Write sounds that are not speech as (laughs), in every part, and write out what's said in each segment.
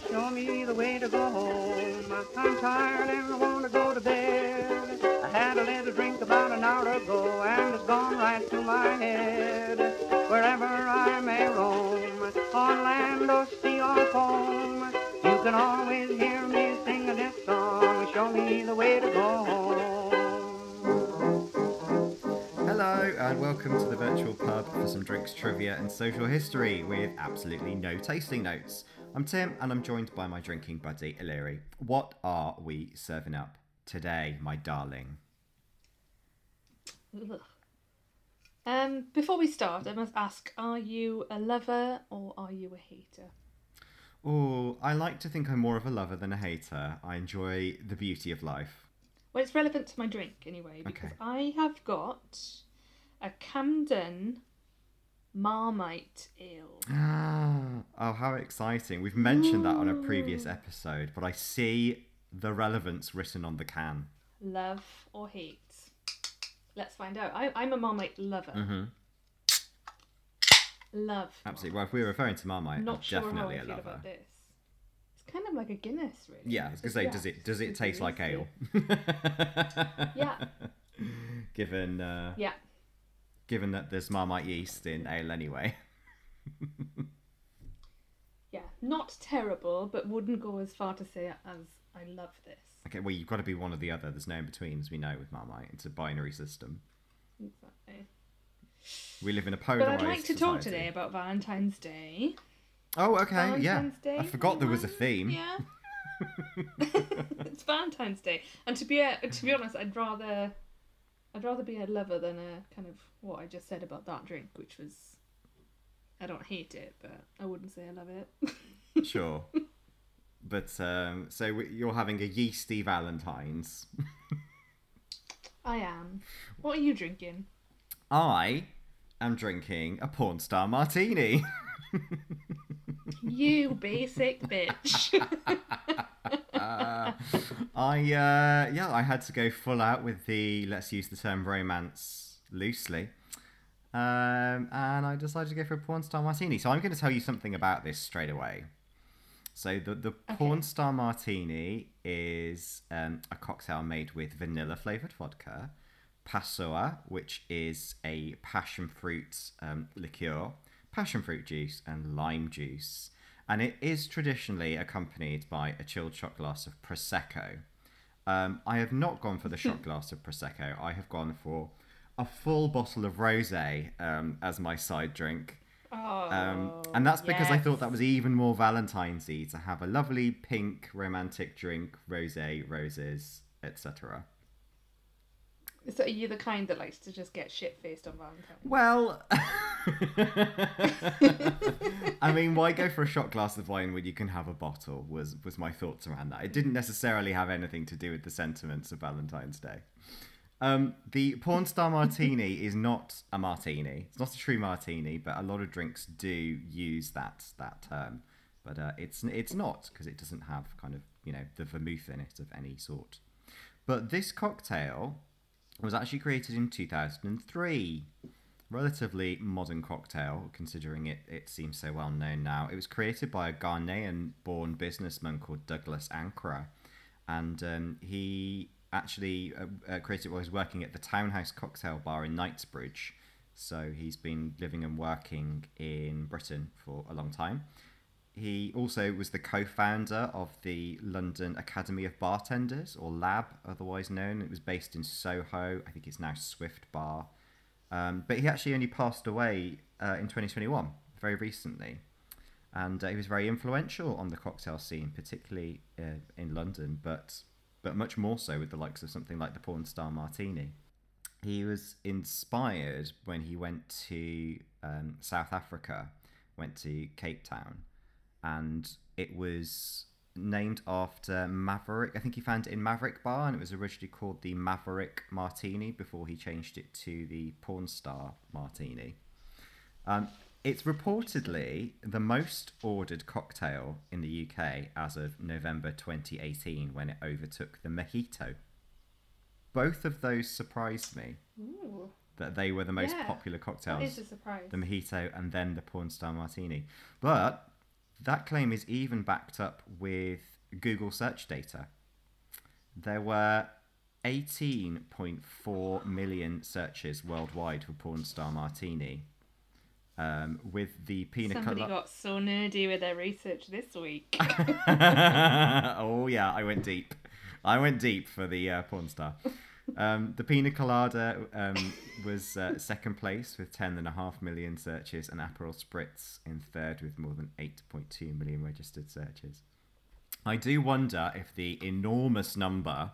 Show me the way to go home. I'm tired and I want to go to bed. I had a little drink about an hour ago and it's gone right to my head. Wherever I may roam, on land or sea or foam, you can always hear me sing this song. Show me the way to go home. Hello, and welcome to the virtual pub for some drinks, trivia, and social history with absolutely no tasting notes. I'm Tim, and I'm joined by my drinking buddy, Illyri. What are we serving up today, my darling? Ugh. Um, before we start, I must ask: Are you a lover or are you a hater? Oh, I like to think I'm more of a lover than a hater. I enjoy the beauty of life. Well, it's relevant to my drink anyway because Okay. I have got a Camden Marmite Ale. Ah, oh, how exciting! We've mentioned that on a previous episode, but I see the relevance written on the can. Love or hate? Let's find out. I, I'm a Marmite lover. Mm-hmm. Love. Absolutely. Well, if we're referring to Marmite, I'm Not sure how definitely I a lover. about this. It's kind of like a Guinness, really. Yeah, I was It's gonna say, does it does it taste like ale? Yeah. (laughs) Given uh, Yeah. Given that there's Marmite yeast in ale anyway. (laughs) Yeah. Not terrible, but wouldn't go as far to say as I love this. Okay, well you've got to be one or the other. There's no in between, as we know with Marmite. It's a binary system. Exactly. We live in a polarized. But. I'd like to talk today about Valentine's Day. Oh, okay, yeah. Valentine's Day. I forgot there was a theme. Yeah. (laughs) (laughs) it's Valentine's Day, and to be a, to be honest, I'd rather I'd rather be a lover than a kind of what I just said about that drink, which was I don't hate it, but I wouldn't say I love it. (laughs) Sure. But um, so you're having a yeasty Valentine's. I am. What are you drinking? I am drinking a porn star martini. (laughs) You basic bitch. uh, (laughs) I uh, yeah, I had to go full out with the let's use the term romance loosely, um, and I decided to go for a porn star martini. So I'm going to tell you something about this straight away. So the the porn star martini is um, a cocktail made with vanilla flavored vodka, passoa, which is a passion fruit um, liqueur, passion fruit juice, and lime juice. And it is traditionally accompanied by a chilled shot glass of prosecco. Um, I have not gone for the shot (laughs) glass of prosecco. I have gone for a full bottle of rosé um, as my side drink. Oh, Um, and that's because I thought that was even more Valentine's-y to have a lovely pink romantic drink, rosé, roses, etc. So are you the kind that likes to just get shit faced on Valentine's? Well, (laughs) (laughs) I mean, why go for a shot glass of wine when you can have a bottle? Was was my thoughts around that. It didn't necessarily have anything to do with the sentiments of Valentine's Day. Um, the porn star martini (laughs) is not a martini. It's not a true martini, but a lot of drinks do use that that term. But uh, it's it's not because it doesn't have kind of you know the vermouth in it of any sort. But this cocktail was actually created in 2003 relatively modern cocktail, considering it, it seems so well known now. It was created by a Ghanaian born businessman called Douglas Ankrah, and um, he actually uh, uh, created while he was working at the Townhouse Cocktail Bar in Knightsbridge. So he's been living and working in Britain for a long time. He also was the co founder of the London Academy of Bartenders, or LAB, otherwise known. It was based in Soho. I think it's now Swift Bar. Um, but he actually only passed away uh, in 2021, very recently. And uh, he was very influential on the cocktail scene, particularly uh, in London, but, but much more so with the likes of something like the Porn Star Martini. He was inspired when he went to um, South Africa, went to Cape Town, and it was named after Maverick. I think he found it in Maverick Bar, and it was originally called the Maverick Martini before he changed it to the Porn Star Martini. Um, it's reportedly the most ordered cocktail in the UK as of November 2018 when it overtook the Mojito. Both of those surprised me Ooh, that they were the most Yeah, popular cocktails is a surprise. the mojito and then the porn star martini. But that claim is even backed up with Google search data. There were 18.4 million searches worldwide for porn star Martini. Um, with the pina Somebody colada. got so nerdy with their research this week. (laughs) (laughs) oh yeah, I went deep. I went deep for the uh, porn star. Um, the Pina Colada um, was uh, second place with 10.5 million searches, and Aperol Spritz in third with more than 8.2 million registered searches. I do wonder if the enormous number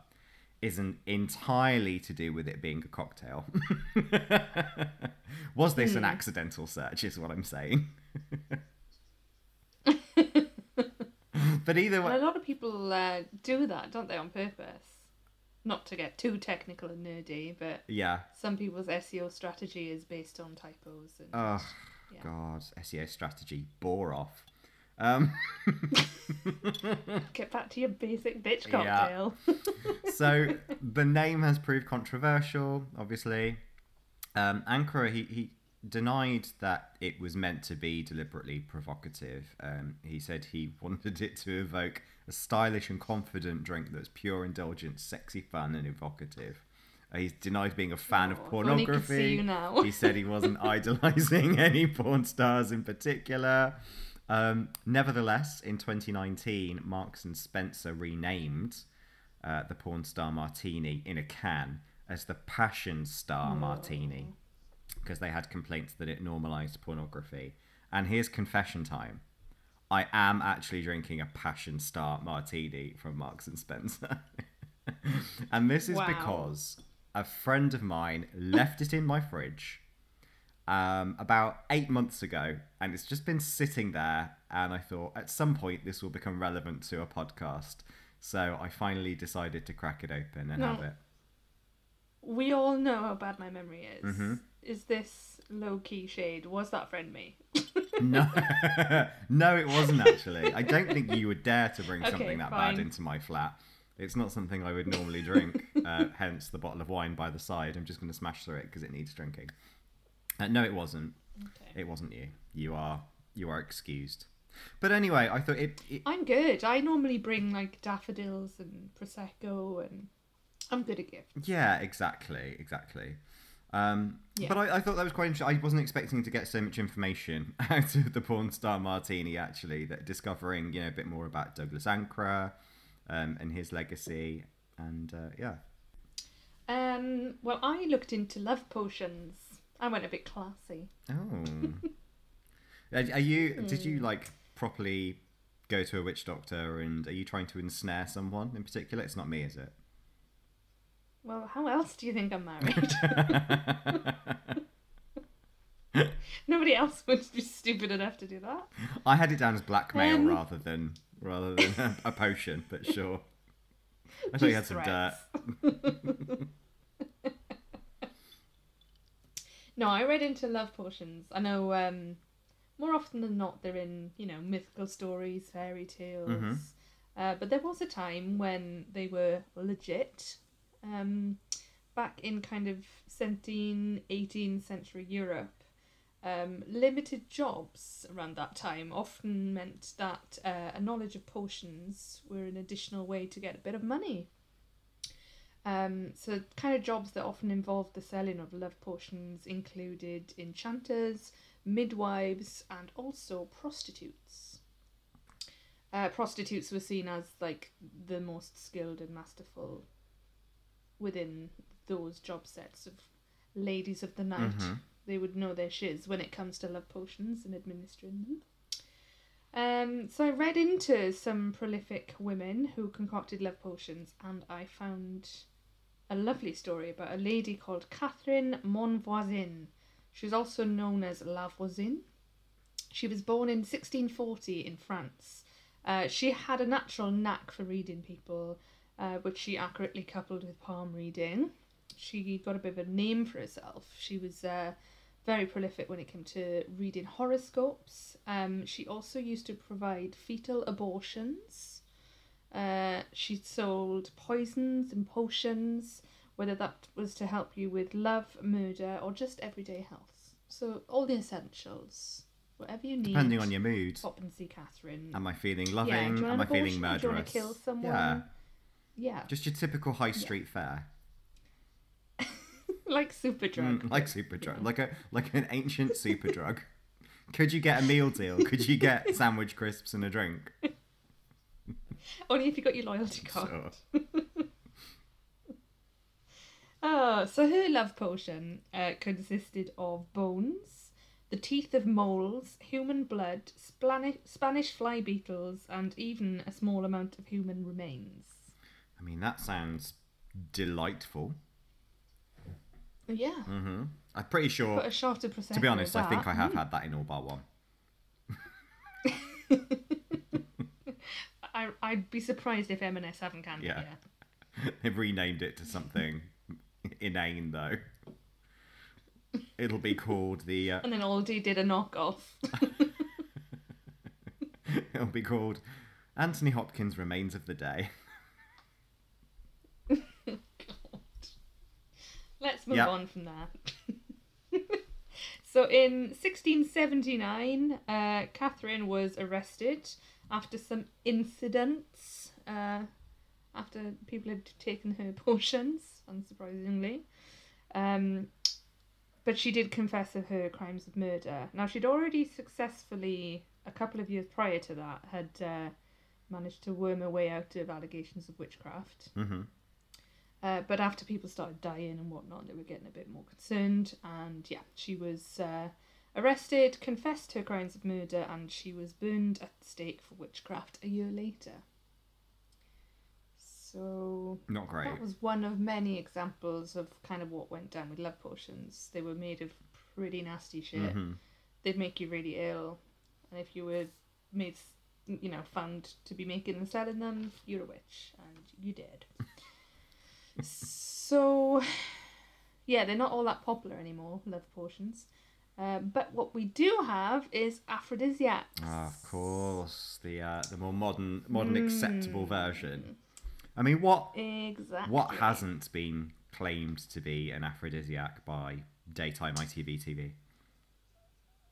isn't entirely to do with it being a cocktail. (laughs) Was this an accidental search, is what I'm saying. (laughs) but either way. a lot of people uh, do that, don't they, on purpose? Not to get too technical and nerdy, but Yeah. some people's SEO strategy is based on typos. And, Oh, Yeah. God. SEO strategy bore off. Um, (laughs) Get back to your basic bitch Yeah. cocktail. (laughs) so the name has proved controversial, obviously. Um, Ankrah, he, he denied that it was meant to be deliberately provocative. Um, he said he (laughs) wanted it to evoke a stylish and confident drink that's pure indulgence, sexy, fun, and evocative. Uh, he's denied being a fan of Oh, he see pornography. now. he said he wasn't (laughs) idolizing (laughs) any porn stars in particular. Um, nevertheless, in 2019, Marks and Spencer renamed uh, the porn star martini in a can as the Passion Star Martini because they had complaints that it normalized pornography. And here's confession time. I am actually drinking a Passion Star Martini from Marks and Spencer. (laughs) and this is Wow. because a friend of mine left it in my fridge um, about eight months ago, and it's just been sitting there. And I thought at some point this will become relevant to a podcast. So I finally decided to crack it open and No. have it. we all know how bad my memory is. Mm-hmm. Is this low key shade? Was that friend me? (laughs) No, (laughs) no, it wasn't actually. I don't think you would dare to bring (laughs) Okay, something that fine. bad into my flat. It's not something I would normally drink. uh, hence the bottle of wine by the side. I'm just going to smash through it because it needs drinking. Uh, no, it wasn't. Okay. It wasn't you. You are you are excused. But anyway, I thought it. it I'm good. I normally bring like daffodils and prosecco, and I'm good at gifts. yeah, exactly, exactly. Um, Yeah. But I, I thought that was quite interesting. I wasn't expecting to get so much information (laughs) out of the porn star Martini. Actually, that discovering you know a bit more about Douglas Ankrah um, and his legacy, and uh, yeah. Um, well, I looked into love potions. I went a bit classy. Oh, (laughs) are, are you? Did Hmm. you like properly go to a witch doctor, and are you trying to ensnare someone in particular? It's not me, is it? Well, how else do you think I'm married? (laughs) (laughs) Nobody else would be stupid enough to do that. I had it down as blackmail Um, rather than rather than a, a potion, but sure. I thought you had some dirt. (laughs) No, I read into love potions. I know um, more often than not they're in, you know, mythical stories, fairy tales. Mhm. Uh, but there was a time when they were legit. Um, back in kind of 17th, 18th century Europe, um, limited jobs around that time often meant that uh, a knowledge of potions were an additional way to get a bit of money. Um, so, kind of jobs that often involved the selling of love potions included enchanters, midwives, and also prostitutes. Uh, prostitutes were seen as like the most skilled and masterful within those job sets of ladies of the night. Mhm. They would know their shiz when it comes to love potions and administering them. Um, so I read into some prolific women who concocted love potions, and I found a lovely story about a lady called Catherine Monvoisin. She was also known as La Voisin. She was born in 1640 in France. Uh, she had a natural knack for reading people, uh, which she accurately coupled with palm reading. She got a bit of a name for herself. She was uh, very prolific when it came to reading horoscopes. Um, she also used to provide fetal abortions. Uh, she sold poisons and potions, whether that was to help you with love, murder, or just everyday health. So all the essentials. whatever you need. Depending on your mood. Pop and see Catherine. Am I feeling loving? want Am I feeling murderous? Do you want to kill someone? Yeah, Yeah, just your typical high street fare. (laughs) like Superdrug. Mm, like super drug, like a like an ancient super drug. Could you get a meal deal? Could you get (laughs) sandwich crisps and a drink? (laughs) Only if you got your loyalty card. Sure. Oh, so her love potion uh, consisted of bones, the teeth of moles, human blood, Spanish, Spanish fly beetles, and even a small amount of human remains. I mean, that sounds delightful. Yeah, hmm I'm pretty sure. put a shot of prosecco. To be honest, I think. I have had that in all bar one. (laughs) I, I'd be surprised if M&S haven't canned Yeah. it yet. (laughs) They've renamed it to something (laughs) inane, though. It'll be called the. Uh, And then Aldi did a knockoff. it'll be called Anthony Hopkins' Remains of the Day. God. Let's move Yep. on from that. (laughs) so in 1679, uh, Catherine was arrested after some incidents. Uh, after people had taken her (laughs) potions, unsurprisingly. Um, but she did confess of her crimes of murder. Now, she'd already successfully, a couple of years prior to that, had uh, managed to worm her way out of allegations of witchcraft. hmm Uh, but after people started dying and whatnot, they were getting a bit more concerned. And yeah, she was uh, arrested, confessed her crimes of murder, and she was burned at the stake for witchcraft a year later. So Not great. that was one of many examples of kind of what went down with love potions. They were made of pretty nasty shit. hmm They'd make you really ill, and if you were made, you know, found to be making and selling them, you're a witch, and you did. So, yeah, they're not all that popular anymore. Love potions. Uh, but what we do have is aphrodisiacs. Ah, of course, the uh, the more modern, modern Hmm. acceptable version. I mean, what Exactly. what hasn't been claimed to be an aphrodisiac by daytime ITV TV?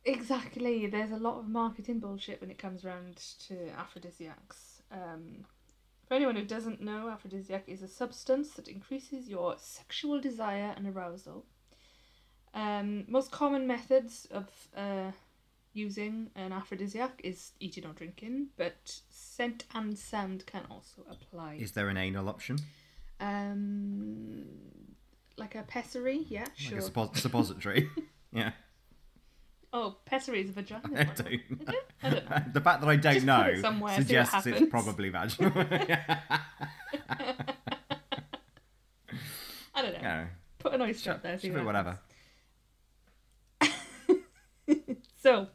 Exactly. There's a lot of marketing bullshit when it comes around to aphrodisiacs. Um, for anyone who doesn't know, aphrodisiac is a substance that increases your sexual desire and arousal. Um, most common methods of uh, using an aphrodisiac is eating or drinking, but scent and sound can also apply. Is there an anal option? Um, like a pessary, yeah, Like sure. a suppo- (laughs) suppository? (laughs) yeah. Oh, pessary is a vagina. I don't. I don't know. the fact that I don't Just know somewhere, suggests it's probably vaginal. (laughs) I don't know. Put an oyster up there. See what whatever. (laughs) so,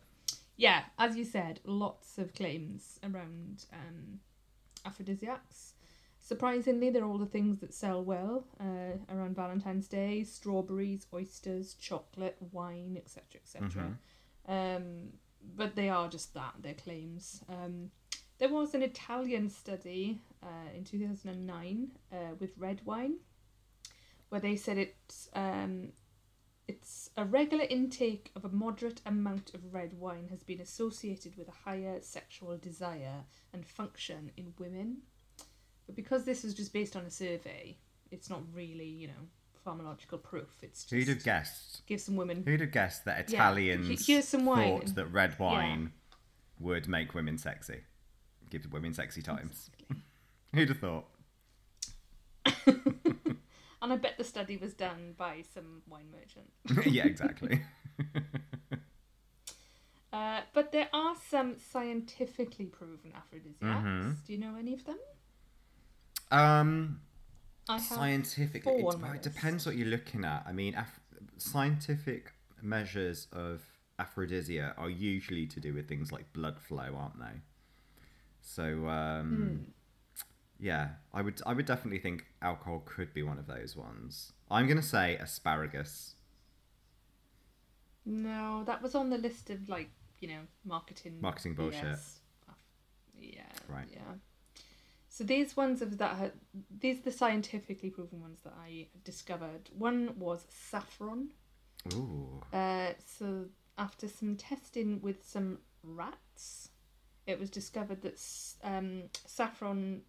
yeah, as you said, lots of claims around um, aphrodisiacs. Surprisingly, they're all the things that sell well uh, around Valentine's Day: strawberries, oysters, chocolate, wine, etc., etc. Um, but they are just that. They're claims. Um, there was an Italian study uh, in 2009 uh, with red wine where they said it's um, it's a regular intake of a moderate amount of red wine has been associated with a higher sexual desire and function in women. But because this is just based on a survey, it's not really, you know, pharmacological proof. It's just Who'd have guessed? give some women Who'd have guessed that Yeah, Italians here's some wine. thought that red wine would make women sexy? Give women sexy times. (laughs) Who'd have thought? (laughs) And I bet the study was done by some wine merchant. (laughs) yeah, exactly. Uh, but there are some scientifically proven aphrodisiacs. Mhm. Do you know any of them? Um, Four It, it depends what you're looking at. I mean, af- scientific measures of aphrodisia are usually to do with things like blood flow, aren't they? So, um, Hmm. yeah, I would I would definitely think alcohol could be one of those ones. I'm gonna say asparagus. No, that was on the list of like you know marketing Marketing bullshit. BS. Yeah. Right. Yeah. So these ones of that had, these are the scientifically proven ones that I discovered. One was saffron. Ooh. Uh, so after some testing with some rats, it was discovered that um, saffron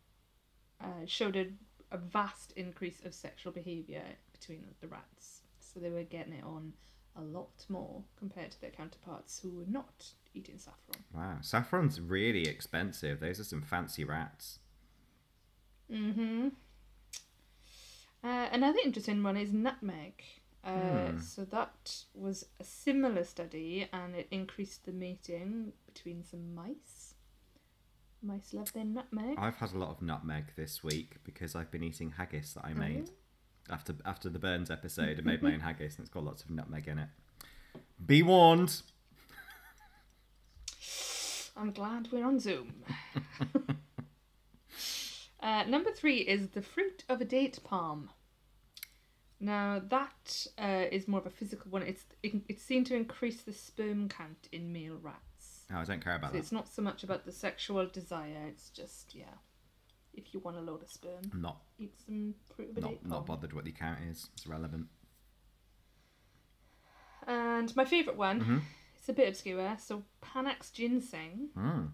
uh, showed a, a vast increase of sexual behaviour between the rats. So they were getting it on a lot more compared to their counterparts who were not eating saffron. Wow, saffron's really expensive. Those are some fancy rats. Mm-hmm. Uh, another interesting one is nutmeg. Uh, Hmm. So that was a similar study, and it increased the mating between some mice. Mice love their nutmeg. I've had a lot of nutmeg this week because I've been eating haggis that I made Oh. after after the Burns episode. I made my (laughs) own haggis and it's got lots of nutmeg in it. Be warned. I'm glad we're on Zoom. (laughs) uh, number three is the fruit of a date palm. Now that uh, is more of a physical one. It's it, it's seen to increase the sperm count in male rats. Oh, I don't care about So that. it's not so much about the sexual desire. It's just yeah, if you want a load of sperm, I'm not eat some fruit of a not date not bothered what the count is. It's relevant. And my favourite one, Mhm. it's a bit obscure. So Panax ginseng. Mm.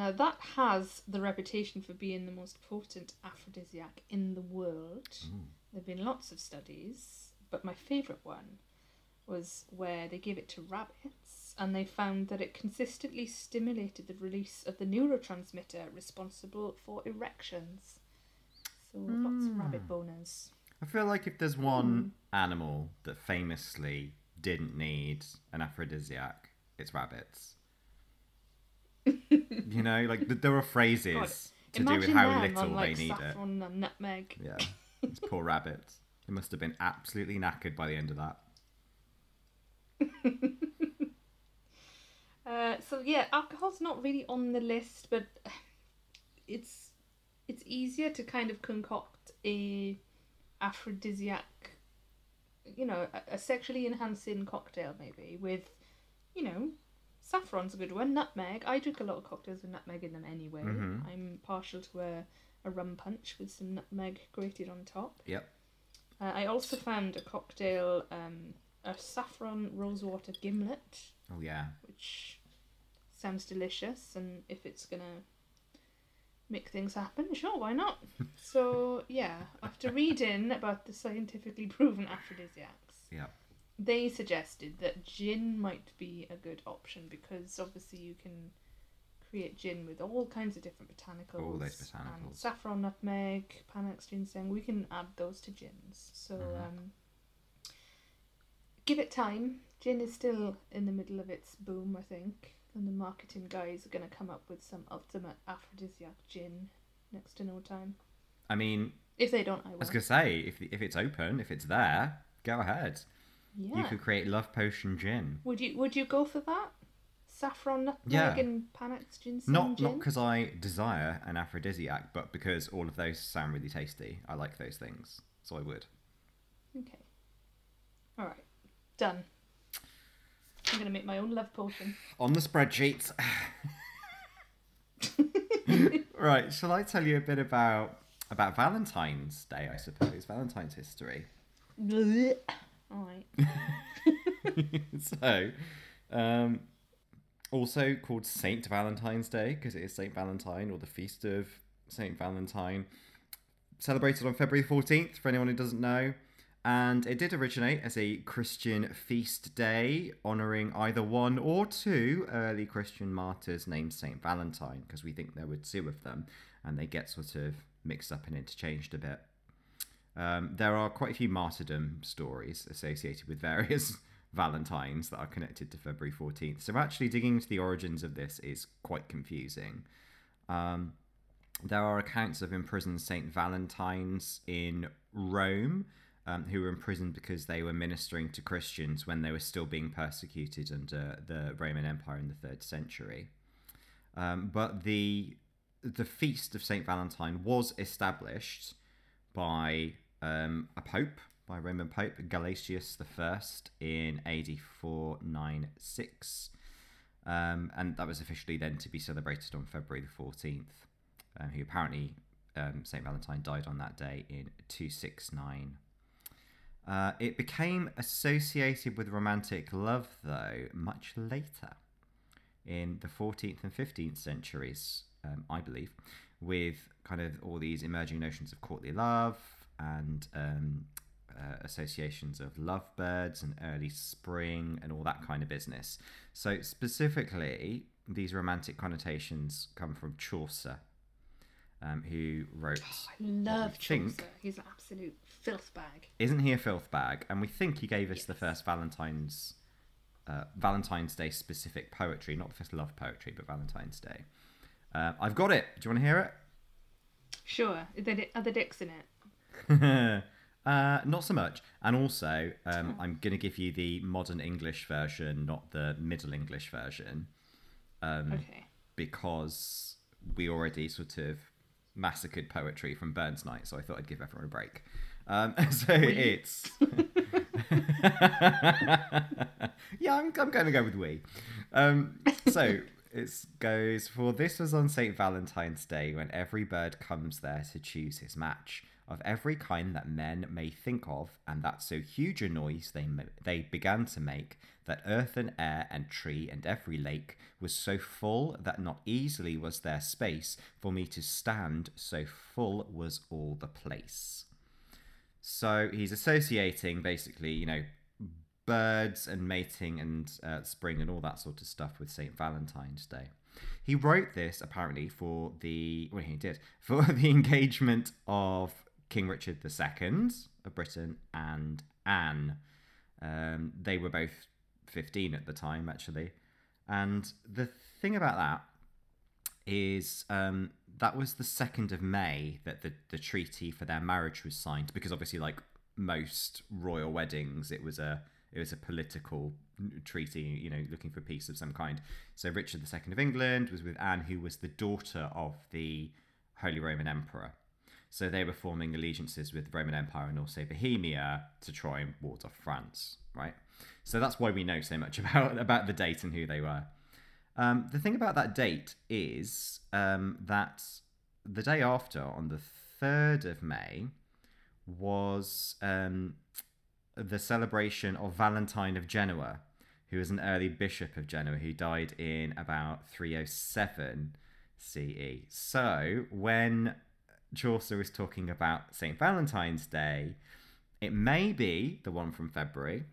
Now that has the reputation for being the most potent aphrodisiac in the world. Mm. There've been lots of studies, but my favourite one was where they gave it to rabbits and they found that it consistently stimulated the release of the neurotransmitter responsible for erections. So lots of rabbit mm. boners. I feel like if there's one mm. animal that famously didn't need an aphrodisiac, it's rabbits. (laughs) you know, like th- there are phrases God, to do with how them little on, like, they need it. saffron and nutmeg. Yeah, (laughs) it's poor rabbits. It must have been absolutely knackered by the end of that. (laughs) Uh, so yeah, alcohol's not really on the list, but (sighs) it's it's easier to kind of concoct a aphrodisiac, you know, a, a sexually enhancing cocktail maybe with, you know, saffron's a good one. Nutmeg. I drink a lot of cocktails with nutmeg in them anyway. Mhm. I'm partial to a, a rum punch with some nutmeg grated on top. Yep. Uh, I also found a cocktail, um, a saffron rosewater gimlet Oh yeah. which sounds delicious and if it's gonna make things happen sure why not (laughs) so yeah after reading about the scientifically proven aphrodisiacs Yeah. They suggested that gin might be a good option because obviously you can create gin with all kinds of different botanicals All those and saffron nutmeg panax ginseng we can add those to gins. So Mhm. um give it time. Gin is still in the middle of its boom i think and the marketing guys are going to come up with some ultimate aphrodisiac gin next to no time. I mean, if they don't i I was gonna say if if it's open, if it's there, go ahead. Yeah You could create love potion gin. would you would you go for that saffron nutmeg Yeah. and panax ginseng Not gin not because I desire an aphrodisiac, but because all of those sound really tasty. I like those things, so I would. okay all right done i'm going to make my own love potion (sighs) On the spreadsheet. (laughs) right, shall I tell you a bit about about Valentine's Day, I suppose, Valentine's history. (laughs) right (laughs) so, um, also called Saint Valentine's Day because it is Saint Valentine or the feast of Saint Valentine, celebrated on February 14th for anyone who doesn't know. And it did originate as a Christian feast day, honouring either one or two early Christian martyrs named Saint Valentine, because we think there were two of them, and they get sort of mixed up and interchanged a bit. Um, there are quite a few martyrdom stories associated with various (laughs) Valentines that are connected to February 14th. So, actually, digging into the origins of this is quite confusing. Um, there are accounts of imprisoned Saint Valentines in Rome um, who were imprisoned because they were ministering to Christians when they were still being persecuted under the Roman Empire in the third century. Um, but the the feast of Saint Valentine was established by um, a pope, by Roman Pope Gelasius I in AD 496. Um, and that was officially then to be celebrated on February the 14th. Um, who apparently, um, St. Valentine died on that day in 269. Uh, it became associated with romantic love, though, much later in the 14th and 15th centuries, um, I believe, with kind of all these emerging notions of courtly love and um, uh, associations of lovebirds and early spring and all that kind of business. So, specifically, these romantic connotations come from Chaucer, um, who wrote. I love we think- Chaucer. He's an absolute filth bag. Isn't he a filth bag? And we think he gave us the first Valentine's uh, Valentine's Day specific poetry, not the first love poetry, but Valentine's Day. Uh, I've got it. Do you want to hear it? Sure. Are the, are the dicks in it? (laughs) uh, not so much. And also, um, I'm going to give you the modern English version, not the Middle English version, um, Okay. because we already sort of massacred poetry from Burns Night, so I thought I'd give everyone a break. Um, (laughs) so it's. (laughs) yeah, I'm, I'm going to go with we. Um, so it goes for this was on St. Valentine's Day when every bird comes there to choose his match of every kind that men may think of, and that so huge a noise they they began to make that earth and air and tree and every lake was so full that not easily was there space for me to stand, so full was all the place. So he's associating basically, you know, birds and mating and uh, spring and all that sort of stuff with St. Valentine's Day. He wrote this apparently for the, well, he did, (laughs) for the engagement of King Richard II of Britain and Anne. Um, they were both 15 at the time, actually. And the thing about that is um, that was the 2nd of May that the, the treaty for their marriage was signed because obviously like most royal weddings it was a it was a political treaty you know looking for peace of some kind. So Richard II of England was with Anne who was the daughter of the Holy Roman Emperor. So they were forming allegiances with the Roman Empire and also Bohemia to try and ward off France right? So that's why we know so much (laughs) about about the date and who they were. Um, the thing about that date is um, that the day after, on the 3rd of May, was um, the celebration of Valentine of Genoa, who was an early bishop of Genoa who died in about 307 CE. So when Chaucer was talking about St. Valentine's Day, it may be the one from February,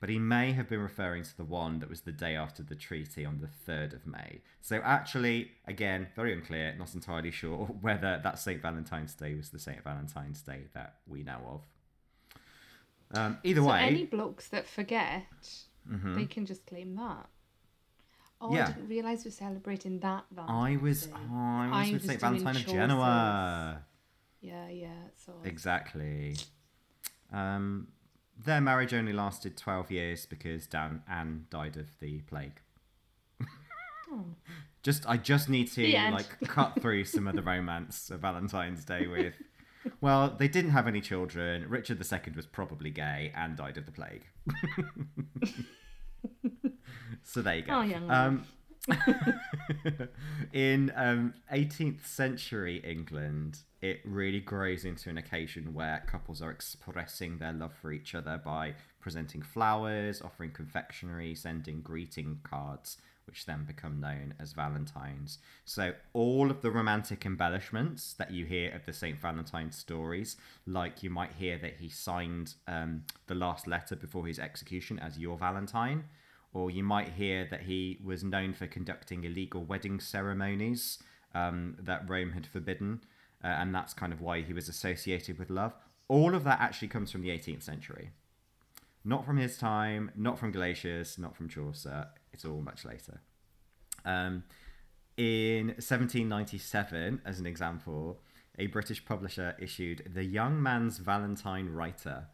but he may have been referring to the one that was the day after the treaty on the 3rd of May. So, actually, again, very unclear, not entirely sure (laughs) whether that St. Valentine's Day was the St. Valentine's Day that we know of. Um, either So way, any blocks that forget, they can just claim that. Oh, Yeah. I didn't realise we're celebrating that I was, oh, I was was St. Valentine of Genoa. Yeah, yeah. So Exactly. Um, their marriage only lasted 12 years because Dan Anne died of the plague. Just I just need to like cut through some of the romance of Valentine's Day with well, they didn't have any children. Richard II was probably gay and died of the plague. (laughs) so there you go. Oh, young um, (laughs) in um, 18th century England, it really grows into an occasion where couples are expressing their love for each other by presenting flowers, offering confectionery, sending greeting cards, which then become known as Valentines. So, all of the romantic embellishments that you hear of the St. Valentine stories, like you might hear that he signed um, the last letter before his execution as Your Valentine, or you might hear that he was known for conducting illegal wedding ceremonies um, that Rome had forbidden, uh, and that's kind of why he was associated with love. All of that actually comes from the 18th century. Not from his time, not from Gelasius, not from Chaucer. It's all much later. Um, in 1797, as an example, a British publisher issued The Young Man's Valentine Writer,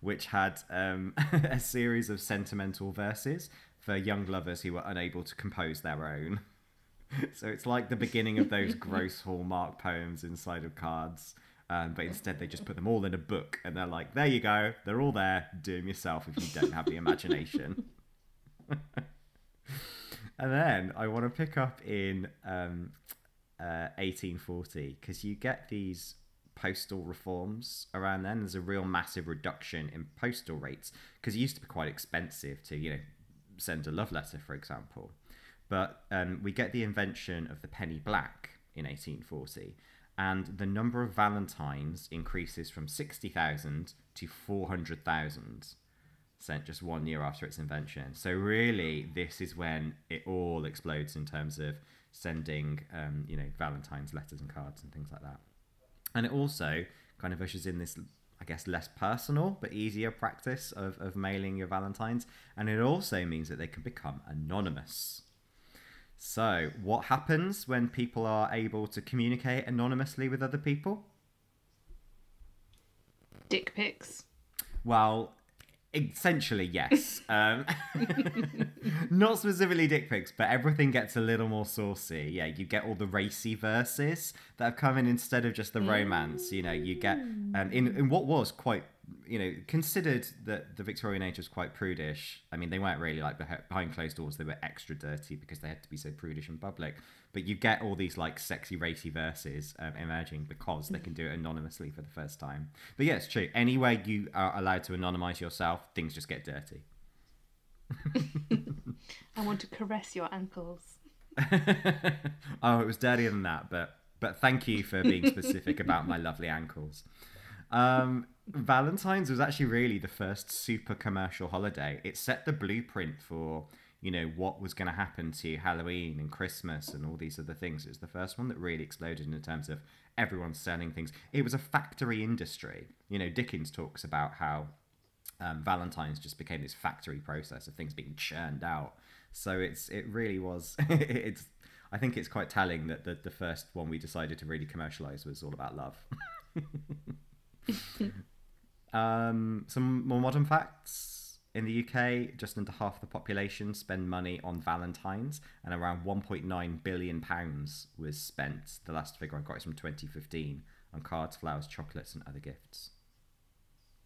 which had um, (laughs) a series of sentimental verses for young lovers who were unable to compose their own. (laughs) so it's like the beginning of those (laughs) gross Hallmark poems inside of cards. Um, but instead, they just put them all in a book and they're like, there you go, they're all there, do them yourself if you don't have the imagination. (laughs) and then I want to pick up in um, uh, 1840 because you get these postal reforms around then. There's a real massive reduction in postal rates because it used to be quite expensive to, you know, send a love letter, for example. But um, we get the invention of the penny black in 1840, and the number of valentines increases from 60,000 to 400,000 sent just one year after its invention. So really, this is when it all explodes in terms of sending, um, you know, Valentine's letters and cards and things like that. And it also kind of ushers in this, I guess, less personal but easier practice of, of mailing your Valentines. And it also means that they can become anonymous. So, what happens when people are able to communicate anonymously with other people? Dick pics. Well, essentially, yes. um, (laughs) not specifically dick pics, but everything gets a little more saucy. Yeah, you get all the racy verses that have come in instead of just the romance. You know, you get um, in in what was quite you know considered that the Victorian age was quite prudish. I mean, they weren't really like behind closed doors; they were extra dirty because they had to be so prudish in public. But you get all these like sexy racy verses um, emerging because they can do it anonymously for the first time. But yeah, it's true. Anywhere you are allowed to anonymize yourself, things just get dirty. (laughs) I want to caress your ankles. (laughs) oh, it was dirtier than that, but but thank you for being specific about my lovely ankles. Um, Valentine's was actually really the first super commercial holiday. It set the blueprint for you know what was going to happen to Halloween and Christmas and all these other things. It was the first one that really exploded in terms of everyone selling things. It was a factory industry. You know, Dickens talks about how um, Valentine's just became this factory process of things being churned out. So it's it really was (laughs) it's I think it's quite telling that the the first one we decided to really commercialize was all about love. (laughs) (laughs) um, some more modern facts. In the UK, just under half the population spend money on Valentine's, and around 1.9 billion pounds was spent. The last figure I got is from 2015 on cards, flowers, chocolates, and other gifts.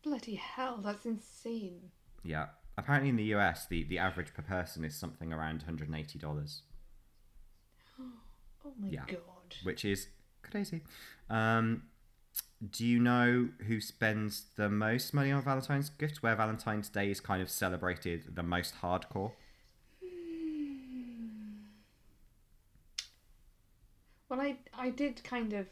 Bloody hell, that's insane. Yeah. Apparently, in the US, the, the average per person is something around $180, (gasps) Oh my Yeah. god. which is crazy. Um, do you know who spends the most money on Valentine's gifts? Where Valentine's Day is kind of celebrated the most hardcore? Well, I I did kind of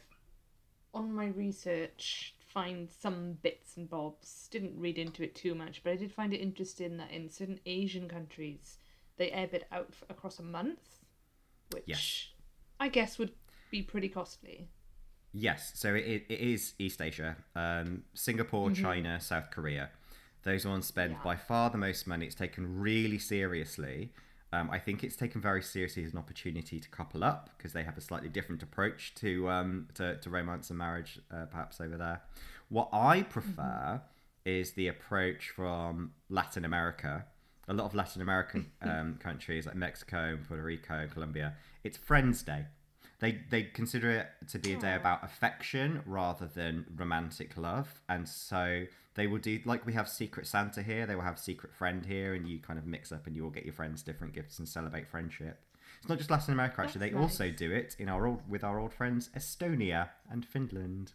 on my research find some bits and bobs. Didn't read into it too much, but I did find it interesting that in certain Asian countries they ebb it out across a month, which Yes. I guess would be pretty costly. Yes, so it, it is East Asia, um, Singapore, China, South Korea. Those ones spend Yeah. by far the most money. It's taken really seriously. Um, I think it's taken very seriously as an opportunity to couple up because they have a slightly different approach to um, to, to romance and marriage, uh, perhaps over there. What I prefer is the approach from Latin America. A lot of Latin American (laughs) um, countries like Mexico, Puerto Rico, and Colombia. It's Friends Day they they consider it to be a day about affection rather than romantic love. And so they will do like we have secret santa here they will have secret friend here and you kind of mix up and you all get your friends different gifts and celebrate friendship. It's not just latin america actually That's they also do it in our old with our old friends estonia and finland.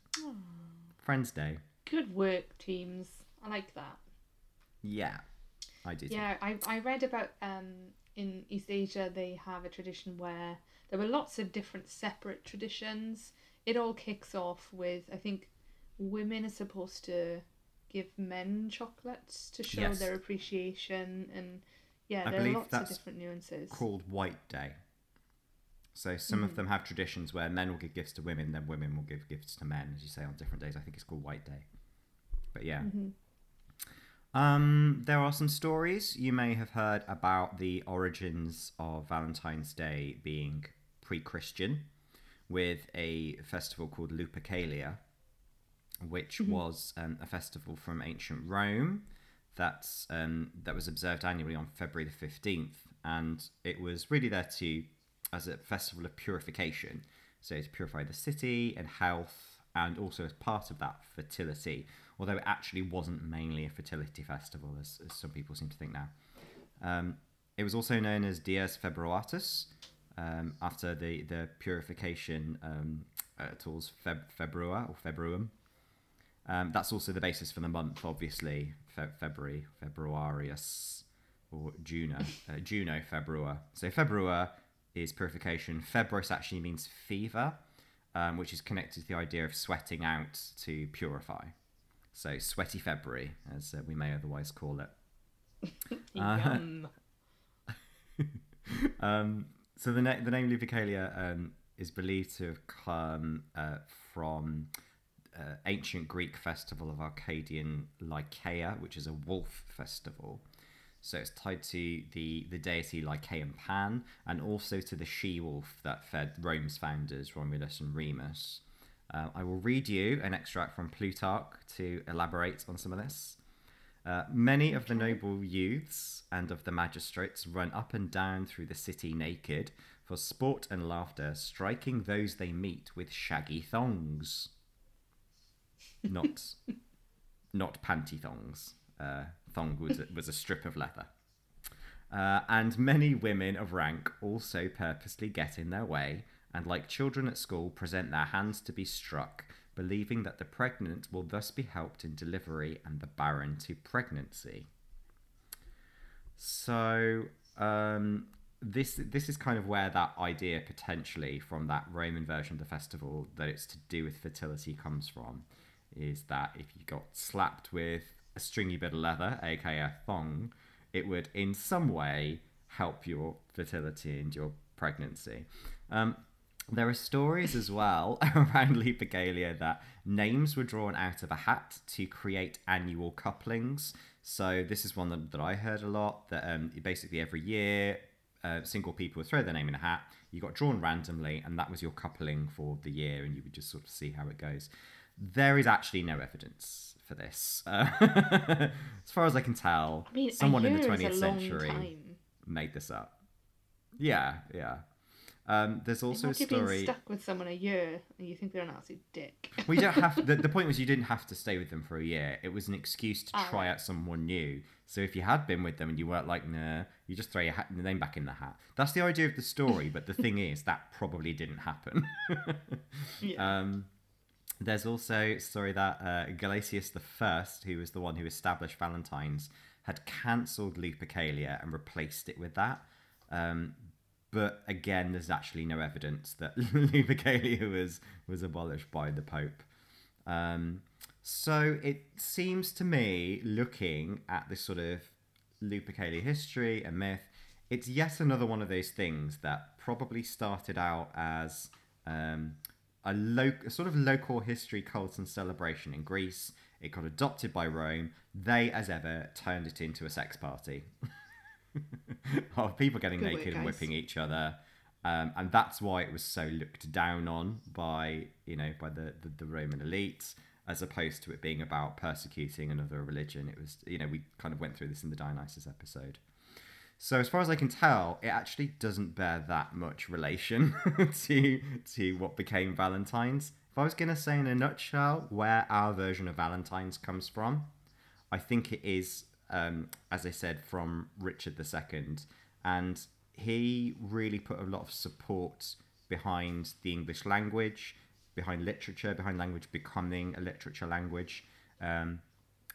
Friends day. Good work, teams. I like that. yeah i do too. Yeah, I, I read about um in East Asia they have a tradition where there were lots of different separate traditions. It all kicks off with I think women are supposed to give men chocolates to show Yes. their appreciation and yeah, I there are lots of different nuances. called white day so some of them have traditions where men will give gifts to women then women will give gifts to men as you say on different days i think it's called white day but yeah Um, there are some stories you may have heard about the origins of Valentine's Day being pre-Christian, with a festival called Lupercalia, which was um, a festival from ancient Rome that's um, that was observed annually on February the fifteenth, and it was really there to as a festival of purification, so to purify the city and health, and also as part of that fertility. Although it actually wasn't mainly a fertility festival, as, as some people seem to think now. Um, it was also known as Dies Februatus, um, after the the purification um, uh, tools, Feb- Februa or Februum. Um, that's also the basis for the month, obviously, Fe- February, Februarius, or Juno, uh, Juno, Februa. So Februa is purification. Februus actually means fever, um, which is connected to the idea of sweating out to purify. So sweaty February, as uh, we may otherwise call it. (laughs) Yum. (laughs) Um, so the, na- the name Lupercalia um, is believed to have come uh, from uh, ancient Greek festival of Arcadian Lycaea, which is a wolf festival. So it's tied to the, the deity Lycaean Pan and also to the she wolf that fed Rome's founders, Romulus and Remus. Uh, I will read you an extract from Plutarch to elaborate on some of this. Uh, many of the noble youths and of the magistrates run up and down through the city naked for sport and laughter, striking those they meet with shaggy thongs. Not, (laughs) not panty thongs. Uh, thong was a, was a strip of leather. Uh, and many women of rank also purposely get in their way and, like children at school, present their hands to be struck, believing that the pregnant will thus be helped in delivery and the barren to pregnancy. So, um, this this is kind of where that idea potentially from that Roman version of the festival that it's to do with fertility comes from, is that if you got slapped with a stringy bit of leather, aka a thong, it would in some way help your fertility and your pregnancy. Um, there are stories as well (laughs) around Lupercalia that names were drawn out of a hat to create annual couplings. So this is one that, that I heard a lot. That um, basically every year, uh, single people would throw their name in a hat. You got drawn randomly, and that was your coupling for the year, and you would just sort of see how it goes. There is actually no evidence for this, uh, (laughs) as far as I can tell. I mean, someone in the year is a twentieth century time. made this up. Yeah, yeah. Um, there's also a story. stuck with someone a year and you think they're an absolute dick. We don't have. (laughs) The, the point was you didn't have to stay with them for a year. It was an excuse to Ah, try out someone new. So if you had been with them and you weren't like, nah, you just throw your hat, your name back in the hat. That's the idea of the story. but the (laughs) thing is, that probably didn't happen. (laughs) Yeah. Um, there's also story that uh, Gelasius I, who was the one who established Valentine's, had cancelled Lupercalia and replaced it with that. Um, but again, there's actually no evidence that (laughs) Lupercalia was was abolished by the Pope. Um, so it seems to me, looking at this sort of Lupercalia history and myth, it's yet another one of those things that probably started out as um, a, lo- a sort of local history cult and celebration in Greece. It got adopted by Rome. They, as ever, turned it into a sex party (laughs) (laughs) of people getting Good work, naked and whipping each other. Um, and that's why it was so looked down on by you know by the, the, the Roman elite, as opposed to it being about persecuting another religion. It was you know we kind of went through this in the Dionysus episode. So as far as I can tell, it actually doesn't bear that much relation (laughs) to to what became Valentine's. If I was gonna say in a nutshell where our version of Valentine's comes from, I think it is, um, as I said, from Richard II, and he really put a lot of support behind the English language, behind literature, behind language becoming a literature language. Um,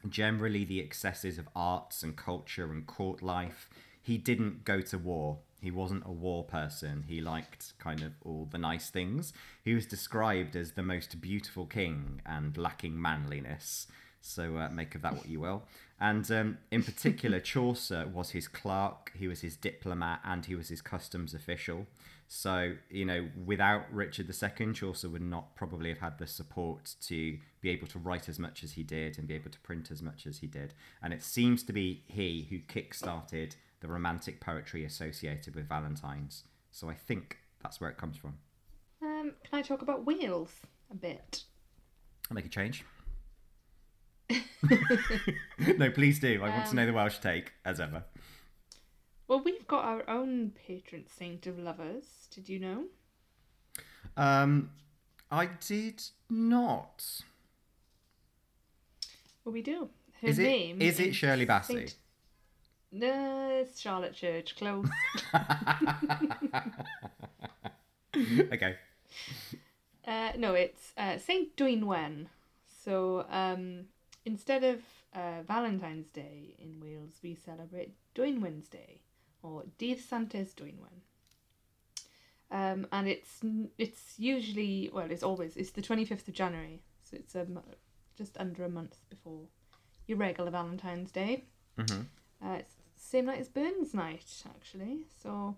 generally, the excesses of arts and culture and court life. He didn't go to war. He wasn't a war person. He liked kind of all the nice things. He was described as the most beautiful king and lacking manliness. So uh, make of that what you will. And um, in particular, (laughs) Chaucer was his clerk, he was his diplomat, and he was his customs official. So, you know, without Richard II, Chaucer would not probably have had the support to be able to write as much as he did and be able to print as much as he did. And it seems to be he who kick-started the romantic poetry associated with Valentine's. So I think that's where it comes from. Um, can I talk about Wales a bit? I'll make a change. (laughs) no, please do. I want to know the Welsh take, as ever. Well, we've got our own patron saint of lovers. Did you know? Um, I did not. Well, we do. Her Is it- name is it Shirley Bassey? Saint- No, it's Charlotte Church. Close. (laughs) okay. Uh, no, it's uh, Saint Dwynwen. So um, instead of uh, Valentine's Day in Wales, we celebrate Dwynwen's Day or Dydd Santes Dwynwen. Um, and it's it's usually well, it's always it's the twenty fifth of January, so it's a just under a month before your regular Valentine's Day. Mhm. Uh, it's same night as Burns Night, actually. So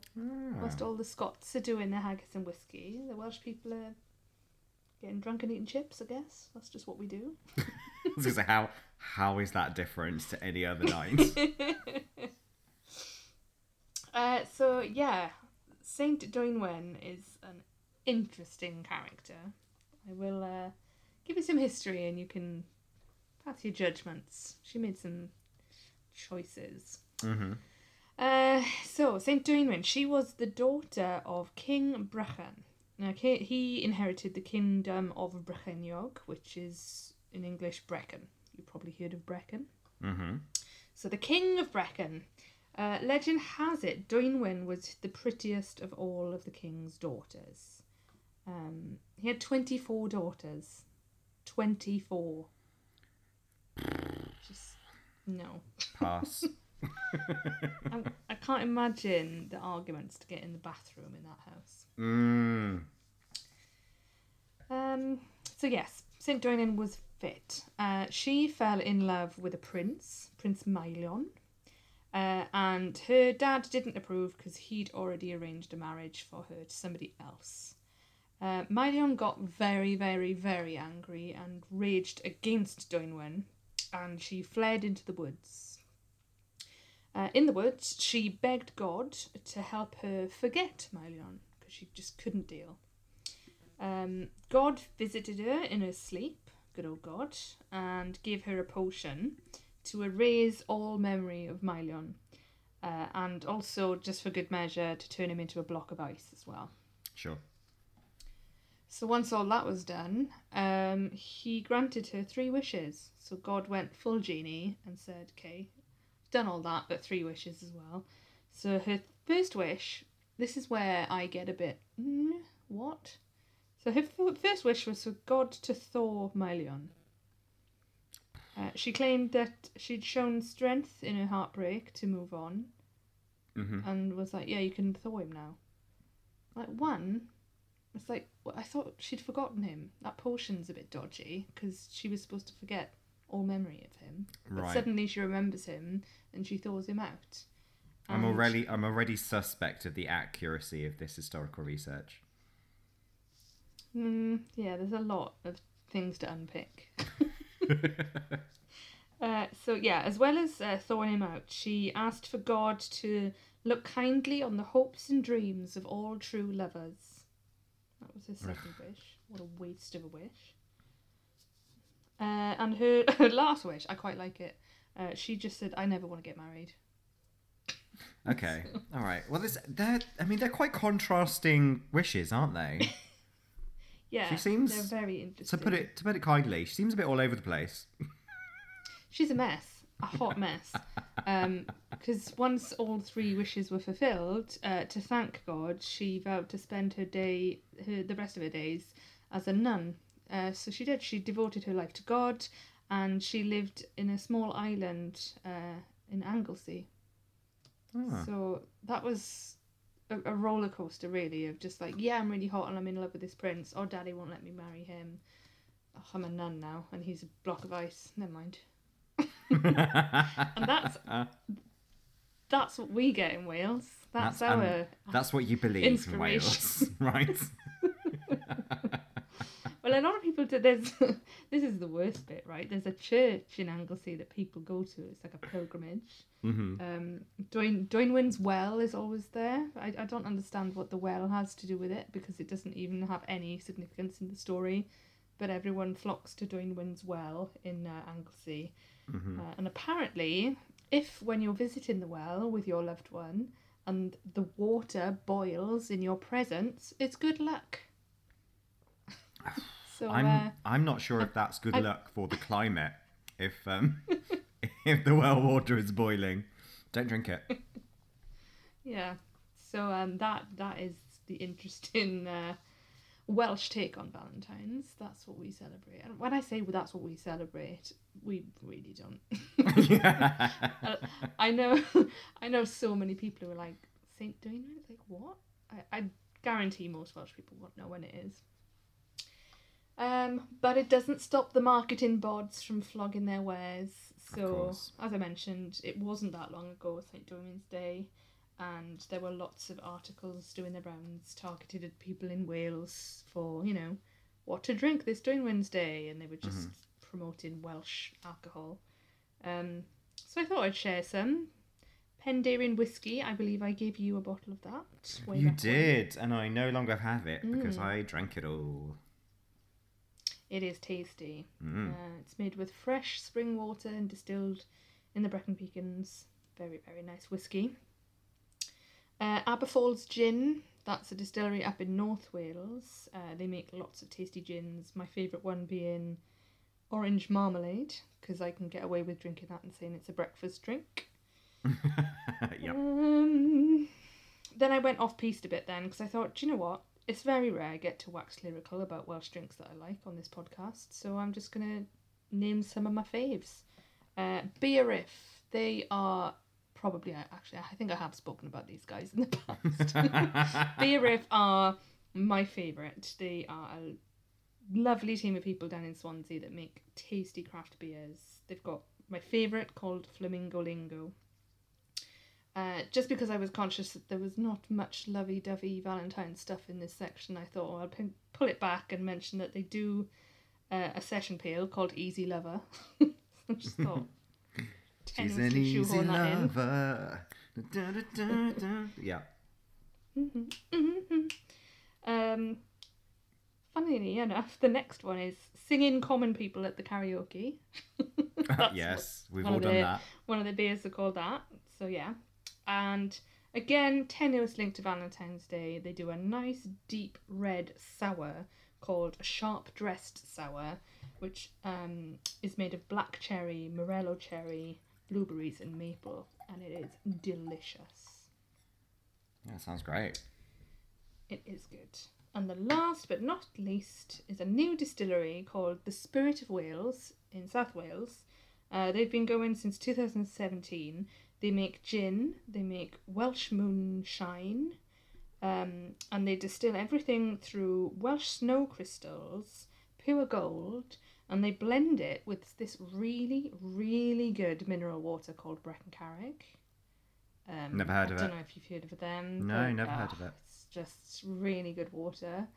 whilst Ah. all the Scots are doing their haggis and whiskey, the Welsh people are getting drunk and eating chips. I guess that's just what we do. (laughs) I was gonna say, how how is that different to any other night? (laughs) Uh, so yeah, Saint Dwynwen is an interesting character. I will uh, give you some history, and you can pass your judgments. She made some choices. hmm Uh, so Saint Dwynwen, she was the daughter of King Brychan. Now he inherited the kingdom of Brycheiniog, which is in English Brecon. You've probably heard of Brecon. hmm So the king of Brecon. Uh, legend has it Dwynwen was the prettiest of all of the king's daughters. Um, he had 24 daughters. 24. Just, no. Pass. (laughs) (laughs) I, I can't imagine the arguments to get in the bathroom in that house. mm. Um, so yes, St. Dwynwen was fit. Uh, she fell in love with a prince, Prince Maelion. Uh, and her dad didn't approve because he'd already arranged a marriage for her to somebody else. Uh, got very, very, very angry and raged against Dwynwen, and she fled into the woods. Uh, in the woods, she begged God to help her forget Maelion because she just couldn't deal. Um, God visited her in her sleep, good old God, and gave her a potion to erase all memory of Maelion, uh, and also, just for good measure, to turn him into a block of ice as well. Sure. So once all that was done, um, he granted her three wishes. So God went full genie and said, "Okay, done all that, but three wishes as well." So her first wish, this is where I get a bit, mm, what? So her f- first wish was for God to thaw Maelion. Uh, she claimed that she'd shown strength in her heartbreak to move on, hmm and was like, "Yeah, you can thaw him now." Like one, it's like well, I thought she'd forgotten him. That portion's a bit dodgy because she was supposed to forget all memory of him, but Right. suddenly she remembers him and she thaws him out. I'm And- already I'm already suspect of the accuracy of this historical research. Mm, yeah, there's a lot of things to unpick. (laughs) Uh, so yeah, as well as uh, thawing him out, she asked for God to look kindly on the hopes and dreams of all true lovers. That was her second wish. What a waste of a wish. Uh, and her, (laughs) her last wish, I quite like it. Uh, she just said, "I never want to get married." Okay. (laughs) All right. Well, this they're I mean they're quite contrasting wishes, aren't they? (laughs) Yeah, She seems- they're very to put it to put it kindly, she seems a bit all over the place. She's a mess, a hot mess. Because once all three wishes were fulfilled, uh, to thank God, she vowed to spend her day, her the rest of her days, as a nun. Uh, so she did. She devoted her life to God, and she lived in a small island uh, in Anglesey. Ah. So that was a, a roller coaster, really, of just like, yeah, I'm really hot and I'm in love with this prince. Oh, daddy won't let me marry him. Oh, I'm a nun now, and he's a block of ice. Never mind. And that's (laughs) that's what we get in Wales. That's, That's, um, our. That's what you believe in Wales, (laughs) right? (laughs) well, a lot of people do. There's (laughs) this is the worst bit, right? There's a church in Anglesey that people go to. It's like a pilgrimage. hmm Um, Dwynwen's well is always there. I, I don't understand what the well has to do with it because it doesn't even have any significance in the story. But everyone flocks to Dwynwen's well in uh, Anglesey. hmm Uh, and apparently, if when you're visiting the well with your loved one and the water boils in your presence, it's good luck. So, I'm uh, I'm not sure if that's good I- luck for the climate. If um (laughs) if the well water is boiling, don't drink it. (laughs) yeah. So um, that that is the interesting uh, Welsh take on Valentine's. That's what we celebrate. And when I say that's what we celebrate, we really don't. (laughs) yeah. I know, I know so many people who are like Saint. It's like what? I, I guarantee most Welsh people won't know when it is. Um, but it doesn't stop the marketing bods from flogging their wares. So, as I mentioned, it wasn't that long ago, St. Dwynwen's Day, and there were lots of articles doing the rounds targeted at people in Wales for, you know, what to drink this Dwynwen's Day, and they were just promoting Welsh alcohol. Um, so I thought I'd share some. Penderyn whiskey, I believe I gave you a bottle of that. You did, and I no longer have it because Mm. I drank it all. It is tasty. Mm. Uh, it's made with fresh spring water and distilled in the Brecon Beacons. Very, very nice whiskey. Uh, Aber Falls Gin, that's a distillery up in North Wales. Uh, they make lots of tasty gins. My favourite one being orange marmalade, because I can get away with drinking that and saying it's a breakfast drink. (laughs) yep. Um, then I went off piste a bit then because I thought, do you know what? It's very rare I get to wax lyrical about Welsh drinks that I like on this podcast, so I'm just gonna name some of my faves. Uh, Beerif, they are probably actually I think I have spoken about these guys in the past. (laughs) Beerif are my favourite. They are a lovely team of people down in Swansea that make tasty craft beers. They've got my favourite called Flamingo Lingo. Uh, just because I was conscious that there was not much lovey dovey Valentine stuff in this section, I thought, oh, I'll pin- pull it back and mention that they do uh, a session peel called Easy Lover. (laughs) I just thought, (laughs) She's an easy shoehorn that in. lover. Da, da, da. Yeah. Um, funnily enough, the next one is singing common people at the karaoke. (laughs) Yes, we've all done the- that. One of the beers are called that. So yeah, and again, tenuous link to Valentine's Day. They do a nice deep red sour called sharp dressed sour, which um, is made of black cherry, morello cherry, blueberries, and maple, and it is delicious. That sounds great. It is good. And the last but not least is a new distillery called the Spirit of Wales in South Wales. Uh, they've been going since 2017. They make gin, they make Welsh moonshine, um, and they distill everything through Welsh snow crystals, pure gold, and they blend it with this really, really good mineral water called Brecon Carreg. Um, Never heard I of it. I don't know if you've heard of them. No, but, never heard ah, of it. It's just really good water.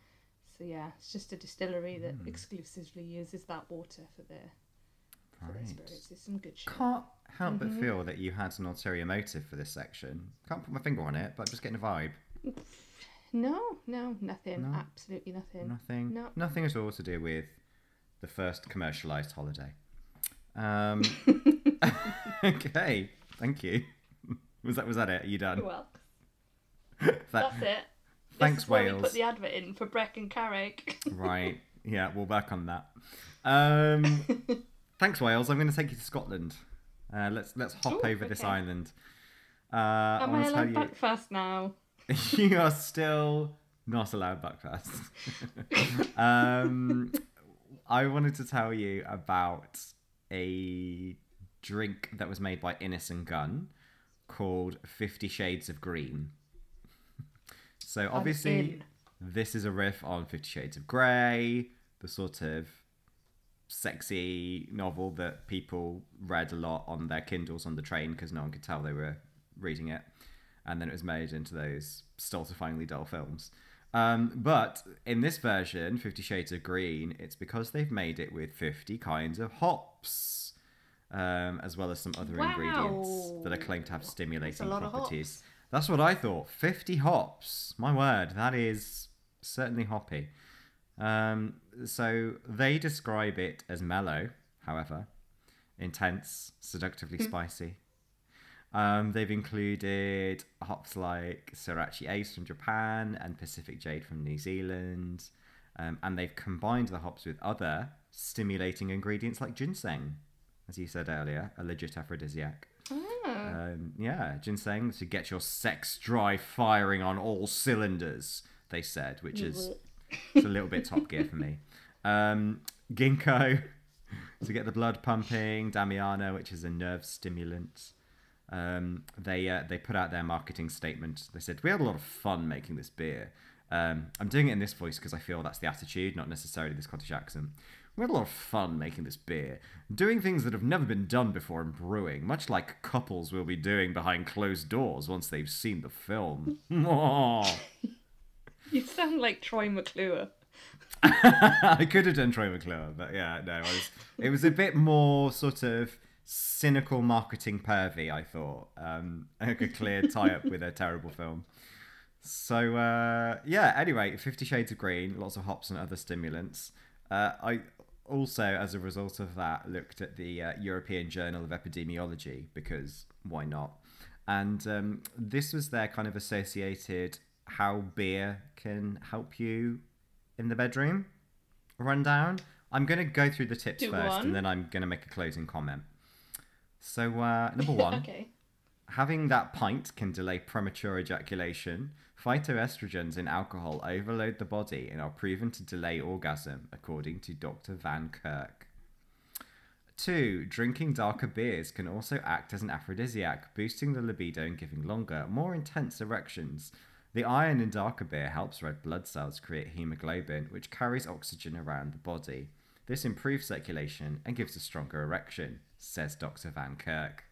So yeah, it's just a distillery that Hmm. exclusively uses that water for their Right. spirits. It's some good shit. Can't help but Mhm. feel that you had an ulterior motive for this section. Can't put my finger on it, but I'm just getting a vibe. No, no, nothing. No? Absolutely nothing. Nothing. No. Nothing at all to do with the first commercialised holiday. Um, (laughs) (laughs) okay, thank you. (laughs) Was that was that it? Are you done? Well, That- that's it. thanks, this is where Wales. we put the advert in for Brecon Carreg. right. Yeah, we'll back on that. Um, thanks, Wales. I'm going to take you to Scotland. Uh, let's let's hop Ooh, over this island. Uh, Am I allowed back fast now? you, (laughs) you are still not allowed back fast. (laughs) um, I wanted to tell you about a drink that was made by Innis and Gunn called Fifty Shades of Green. So obviously, this is a riff on Fifty Shades of Grey, the sort of sexy novel that people read a lot on their Kindles on the train because no one could tell they were reading it. And then it was made into those stultifyingly dull films. Um, but in this version, Fifty Shades of Green, it's because they've made it with 50 kinds of hops, um, as well as some other ingredients that are claimed to have stimulating properties. That's what I thought. 50 hops. My word, that is certainly hoppy. Um, so they describe it as mellow, however, intense, seductively spicy. Um, they've included hops like Sorachi Ace from Japan and Pacific Jade from New Zealand. Um, and they've combined the hops with other stimulating ingredients like ginseng, as you said earlier, a legit aphrodisiac. Ah. Um, yeah, ginseng to get your sex drive firing on all cylinders, they said, which is It's a little bit Top Gear for me. Um, ginkgo to get the blood pumping. Damiana, which is a nerve stimulant. Um, they uh, they put out their marketing statement. They said we had a lot of fun making this beer. Um, I'm doing it in this voice because I feel that's the attitude, not necessarily the Scottish accent. We had a lot of fun making this beer, doing things that have never been done before in brewing, much like couples will be doing behind closed doors once they've seen the film. (laughs) You sound like Troy McClure. (laughs) I could have done Troy McClure, but yeah, no, was, it was a bit more sort of cynical marketing pervy, I thought. Um, like a clear tie up with a terrible film. So, uh, yeah, anyway, Fifty Shades of Green, lots of hops and other stimulants. Uh, I also, as a result of that, looked at the uh, European Journal of Epidemiology because why not? And um, this was their kind of associated how beer can help you in the bedroom rundown. I'm going to go through the tips Do first one. and then I'm going to make a closing comment. So, uh, (laughs) number one, okay. having that pint can delay premature ejaculation. Phytoestrogens in alcohol overload the body and are proven to delay orgasm, according to Dr. Van Kirk. Two, drinking darker beers can also act as an aphrodisiac, boosting the libido and giving longer, more intense erections. The iron in darker beer helps red blood cells create hemoglobin, which carries oxygen around the body. This improves circulation and gives a stronger erection, says Dr. Van Kirk.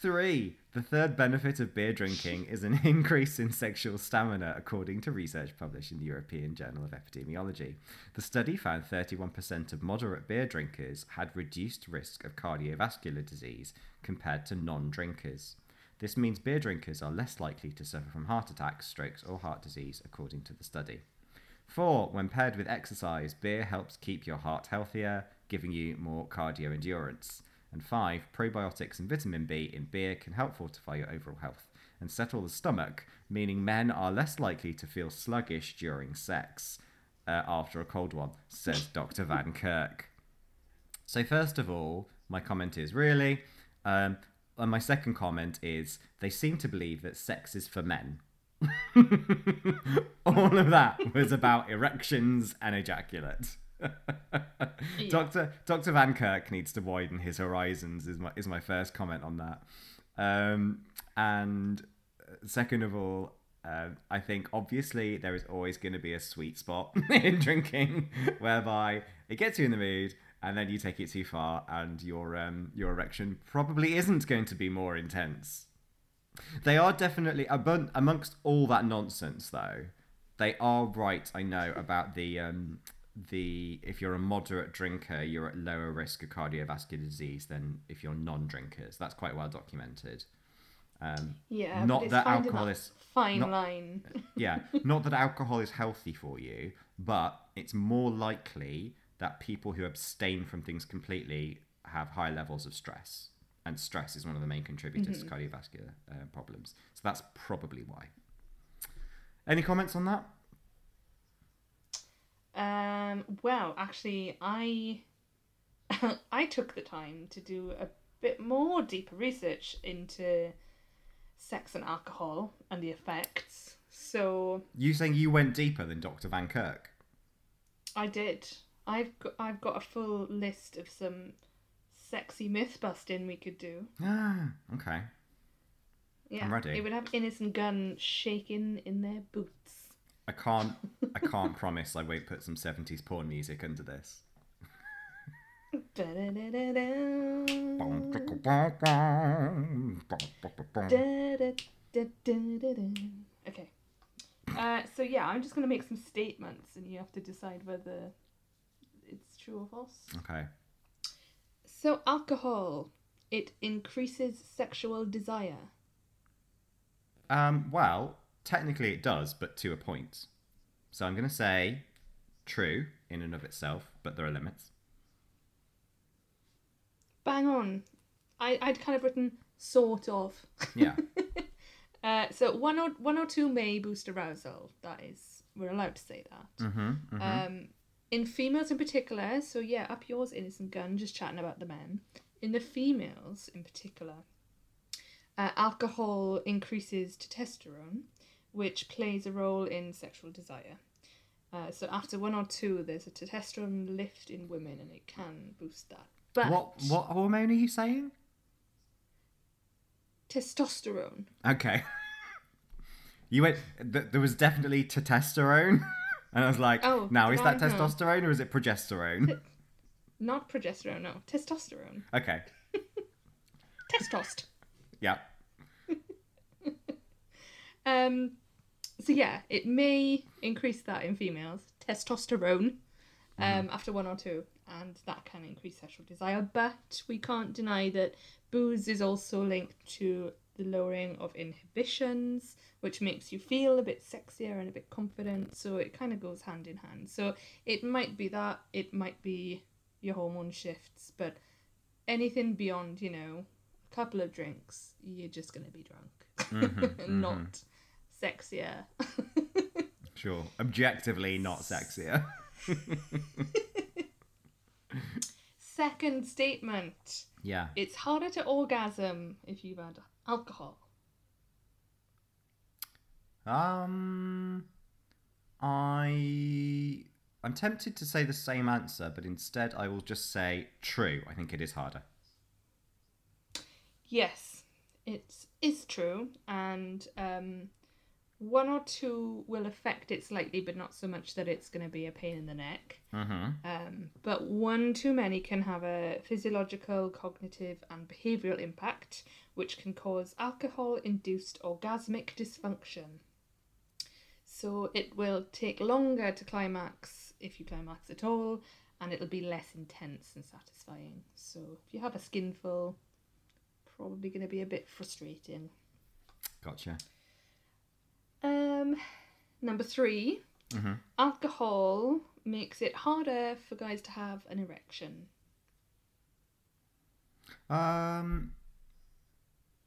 Three, the third benefit of beer drinking is an (laughs) increase in sexual stamina, according to research published in the European Journal of Epidemiology. The study found 31% of moderate beer drinkers had reduced risk of cardiovascular disease compared to non drinkers. This means beer drinkers are less likely to suffer from heart attacks, strokes, or heart disease, according to the study. Four, when paired with exercise, beer helps keep your heart healthier, giving you more cardio endurance. And five, probiotics and vitamin B in beer can help fortify your overall health and settle the stomach, meaning men are less likely to feel sluggish during sex uh, after a cold one, says Dr. Van Kirk. So, first of all, my comment is really, um, and my second comment is they seem to believe that sex is for men. (laughs) all of that was about erections and ejaculate. Doctor Doctor Van Kirk needs to widen his horizons. Is my is my first comment on that. Um, and second of all, uh, I think obviously there is always going to be a sweet spot (laughs) in drinking, whereby it gets you in the mood, and then you take it too far, and your um, your erection probably isn't going to be more intense. They are definitely abun- amongst all that nonsense, though. They are right, I know, about the um, the if you're a moderate drinker, you're at lower risk of cardiovascular disease than if you're non-drinkers. That's quite well documented. Um, Yeah, Not that alcohol is fine not- line. yeah, not that alcohol is healthy for you, but it's more likely that people who abstain from things completely have high levels of stress. And stress is one of the main contributors to cardiovascular uh, problems. So that's probably why. Any comments on that? Um, well, actually, I (laughs) I took the time to do a bit more deeper research into sex and alcohol and the effects. So You saying you went deeper than Dr. Van Kirk? I did. I've got, I've got a full list of some sexy myth busting we could do. Ah, okay. Yeah, I'm ready. It would have Innis and Gunn shaking in their boots. I can't I (laughs) can't promise I won't put some 70s porn music under this. Okay. Uh, so yeah, I'm just gonna make some statements, and you have to decide whether true or false. Okay. So alcohol, it increases sexual desire. Um, well, technically it does, but to a point. So I'm going to say true in and of itself, but there are limits. Bang on. I I'd kind of written sort of. Yeah. (laughs) Uh, so one or one or two may boost arousal. That is, we're allowed to say that. mm-hmm, Um, in females in particular, so yeah, up yours, Innis and Gunn, just chatting about the men. In the females in particular, uh, alcohol increases testosterone, which plays a role in sexual desire. Uh, so after one or two, there's a testosterone lift in women, and it can boost that. But What what hormone are you saying? testosterone? Okay. (laughs) You went. Th- there was definitely testosterone, (laughs) and I was like, Oh, now is that did I? No. testosterone or is it progesterone? Not progesterone, no, testosterone. Okay. (laughs) Testost. Yeah. (laughs) Um, so yeah, it may increase that in females, testosterone, um, after one or two, and that can increase sexual desire. But we can't deny that booze is also linked to the lowering of inhibitions, which makes you feel a bit sexier and a bit confident. So it kind of goes hand in hand. So it might be that, it might be your hormone shifts, but anything beyond, you know, a couple of drinks, you're just gonna be drunk, mm-hmm, (laughs) not mm-hmm. sexier. (laughs) Sure. Objectively not sexier. (laughs) Second statement: yeah. It's harder to orgasm if you've had alcohol. Um, I I'm tempted to say the same answer, but instead I will just say true. I think it is harder. Yes, it is true, and um, one or two will affect it slightly, but not so much that it's going to be a pain in the neck. Mm-hmm. Um, but one too many can have a physiological, cognitive, and behavioural impact, which can cause alcohol induced orgasmic dysfunction. So it will take longer to climax if you climax at all, and it'll be less intense and satisfying. So if you have a skinful, probably going to be a bit frustrating. Gotcha. Um, number 3 Mhm. alcohol makes it harder for guys to have an erection. Um,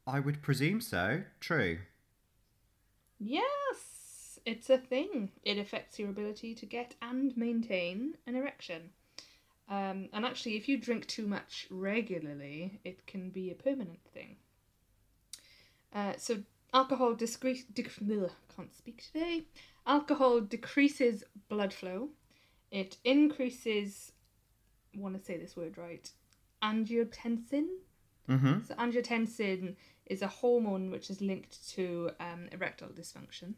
I would presume so. True. Yes, it's a thing. It affects your ability to get and maintain an erection. Um, and actually, if you drink too much regularly, it can be a permanent thing. Uh, so, alcohol discre- dec- ugh, can't speak today. Alcohol decreases blood flow. It increases, want to say this word right, angiotensin. Mm-hmm. So angiotensin is a hormone which is linked to um, erectile dysfunction.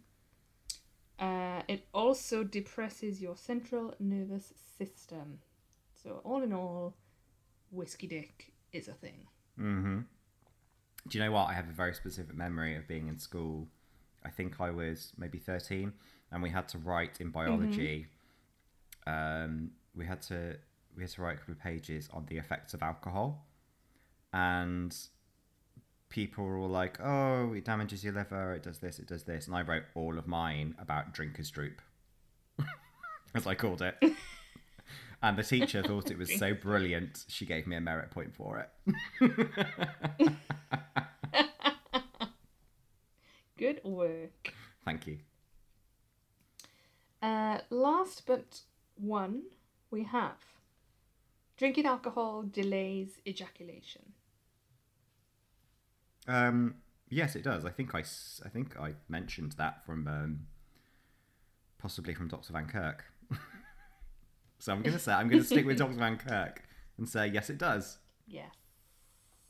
Uh, it also depresses your central nervous system. So all in all, whiskey dick is a thing. Mm-hmm. Do you know what? I have a very specific memory of being in school. I think I was maybe 13, and we had to write in biology. Um, we had to we had to write a couple of pages on the effects of alcohol, and people were all like, "Oh, it damages your liver. It does this. It does this." And I wrote all of mine about drinker's droop, (laughs) as I called it. (laughs) And the teacher thought it was so (laughs) brilliant, she gave me a merit point for it. (laughs) Good work. Thank you. Uh, last but one, we have drinking alcohol delays ejaculation. Um, yes, it does. I think I, I think I mentioned that from um, possibly from Dr. Van Kirk. So I'm gonna say I'm gonna stick with (laughs) Dr. Van Kirk and say yes, it does. Yes.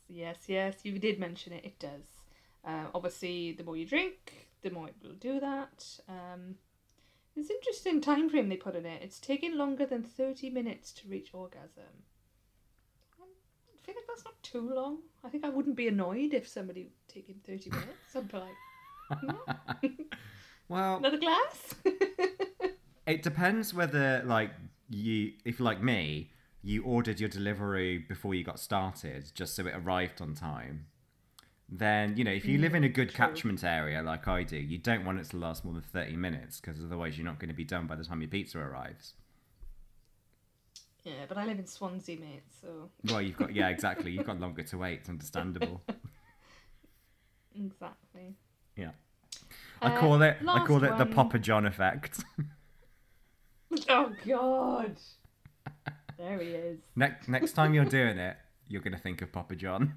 Yes, yes, you did mention it, it does. Uh, obviously, the more you drink, the more it will do that. Um, it's interesting time frame they put in it. It's taking longer than 30 minutes to reach orgasm. I feel like that's not too long. I think I wouldn't be annoyed if somebody taking 30 minutes. I'd be like, "Hmm, (laughs) Well, another glass? (laughs) it depends whether like you, if like me, you ordered your delivery before you got started, just so it arrived on time. Then you know, if you live in a good true. catchment area like I do, you don't want it to last more than thirty minutes because otherwise you're not going to be done by the time your pizza arrives. yeah, but I live in Swansea, mate, so. Well, you've got yeah, exactly. You've got (laughs) longer to wait. It's understandable. Exactly. Yeah, I Uh, call it I call it the one. Papa John effect. (laughs) (laughs) Oh, God! There he is. next next time you're doing it, you're to think of Papa John.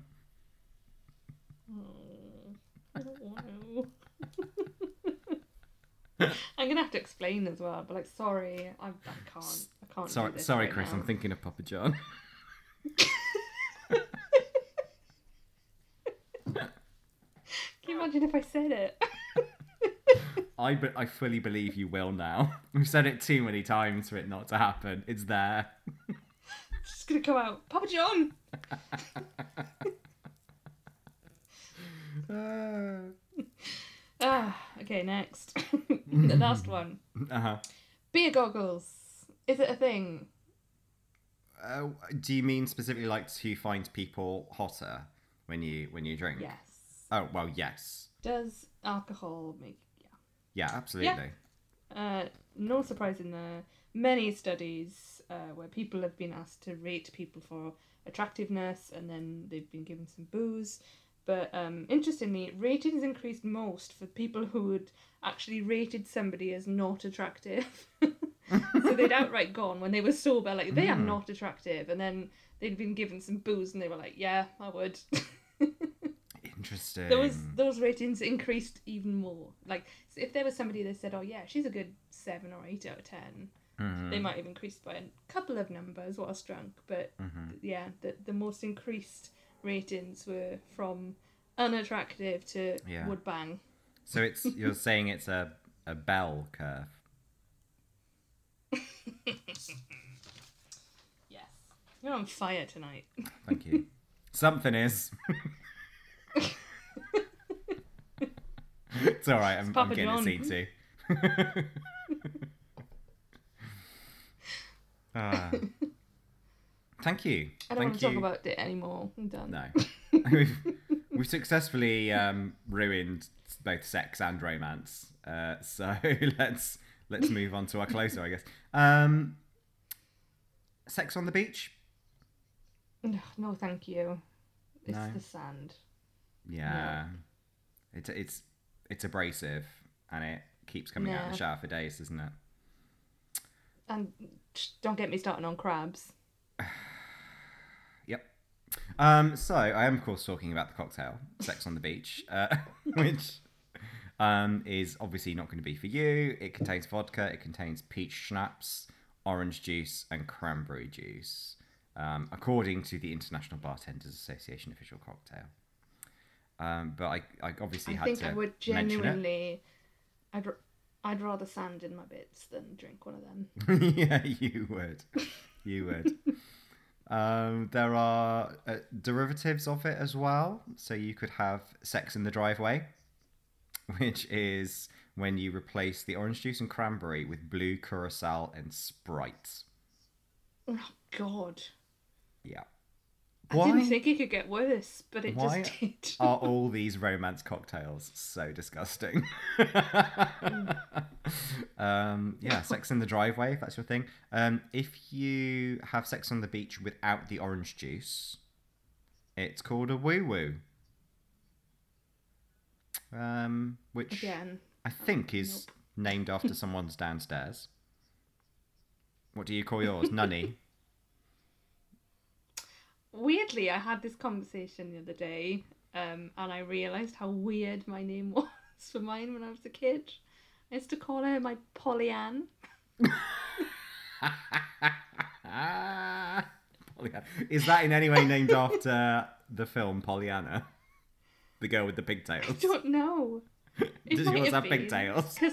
Oh, I don't want to. I'm gonna have to explain as well. But like, sorry, I, I can't. I can't. Sorry, sorry, right Chris. now. I'm thinking of Papa John. (laughs) (laughs) Can you imagine if I said it? I be- I fully believe you will now. (laughs) We've said it too many times for it not to happen. It's there. It's just gonna come out, Papa John. (laughs) Ah, okay, next. (laughs) the last one. uh-huh. Beer goggles. Is it a thing? Uh, do you mean specifically like to find people hotter when you when you drink? Yes. Oh well, yes. Does alcohol make? Yeah. Yeah, absolutely. Uh, no surprise in the many studies uh, where people have been asked to rate people for attractiveness and then they've been given some booze. But um, interestingly, ratings increased most for people who had actually rated somebody as not attractive. (laughs) so they'd outright gone when they were sober, like they are Mm. not attractive, and then they'd been given some booze and they were like, yeah, I would. (laughs) Interesting. those those ratings increased even more. Like so if there was somebody that said, "Oh yeah, she's a good seven or eight out of 10 Mhm. they might have increased by a couple of numbers whilst drunk. But Mhm. yeah, the the most increased ratings were from unattractive to Yeah. would bang. So it's (laughs) you're saying it's a a bell curve. (laughs) Yes, you're on fire tonight. Thank you. (laughs) Something is. It's all right. I'm, I'm getting John. a scene too. (laughs) Ah. thank you. I thank don't want to you. talk about it anymore. I'm done. No, (laughs) we've we've successfully um, ruined both sex and romance. Uh, so (laughs) let's let's move on to our closer, I guess. Um, sex on the beach. Ugh, No, thank you. It's No. the sand. Yeah, it's it's it's abrasive and it keeps coming out of the shower for days, doesn't it? And don't get me starting on crabs. (sighs) Yep. Um, so I am of course talking about the cocktail, Sex on the Beach, uh, (laughs) which um, is obviously not going to be for you. It contains vodka, it contains peach schnapps, orange juice, and cranberry juice, um, according to the International Bartenders Association official cocktail. Um, but I, I obviously I had think to I would genuinely. I'd, I'd rather sand in my bits than drink one of them. (laughs) yeah, you would. You would. (laughs) um, there are uh, derivatives of it as well. So you could have sex in the driveway, which is when you replace the orange juice and cranberry with blue curacao and Sprite. Oh God! Yeah. I didn't think it could get worse, but it Why just (laughs) did. are all these romance cocktails so disgusting? um, yeah, (laughs) sex in the driveway, if that's your thing. Um, if you have sex on the beach without the orange juice, it's called a woo woo. Um, which Again, I think is named after (laughs) someone's downstairs. What do you call yours? Nunny. Weirdly, I had this conversation the other day, um, and I realised how weird my name (laughs) was for mine when I was a kid. I used to call her my Pollyann. Is that in any way named after the film Pollyanna? The girl with the pigtails? I don't know. (laughs) It Does yours have pigtails? 'cause-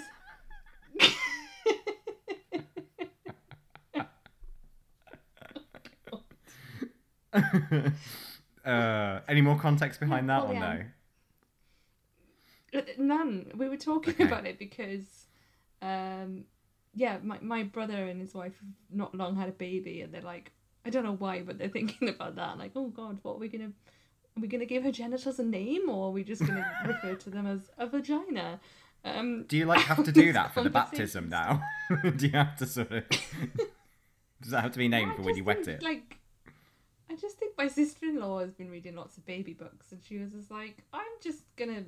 (laughs) uh, any more context behind that or no? Uh, None. We were talking Okay. about it because, um, yeah, my, my brother and his wife have not long had a baby, and they're like, I don't know why, but they're (laughs) thinking about that. Like, oh God, what are we gonna? Are we gonna give her genitals a name, or are we just gonna (laughs) refer to them as a vagina? Um, Do you like have to do that for the baptism now? do you have to sort of? Does that have to be named for when you wet it? Like, I just think my sister in law has been reading lots of baby books, and she was just like, I'm just gonna,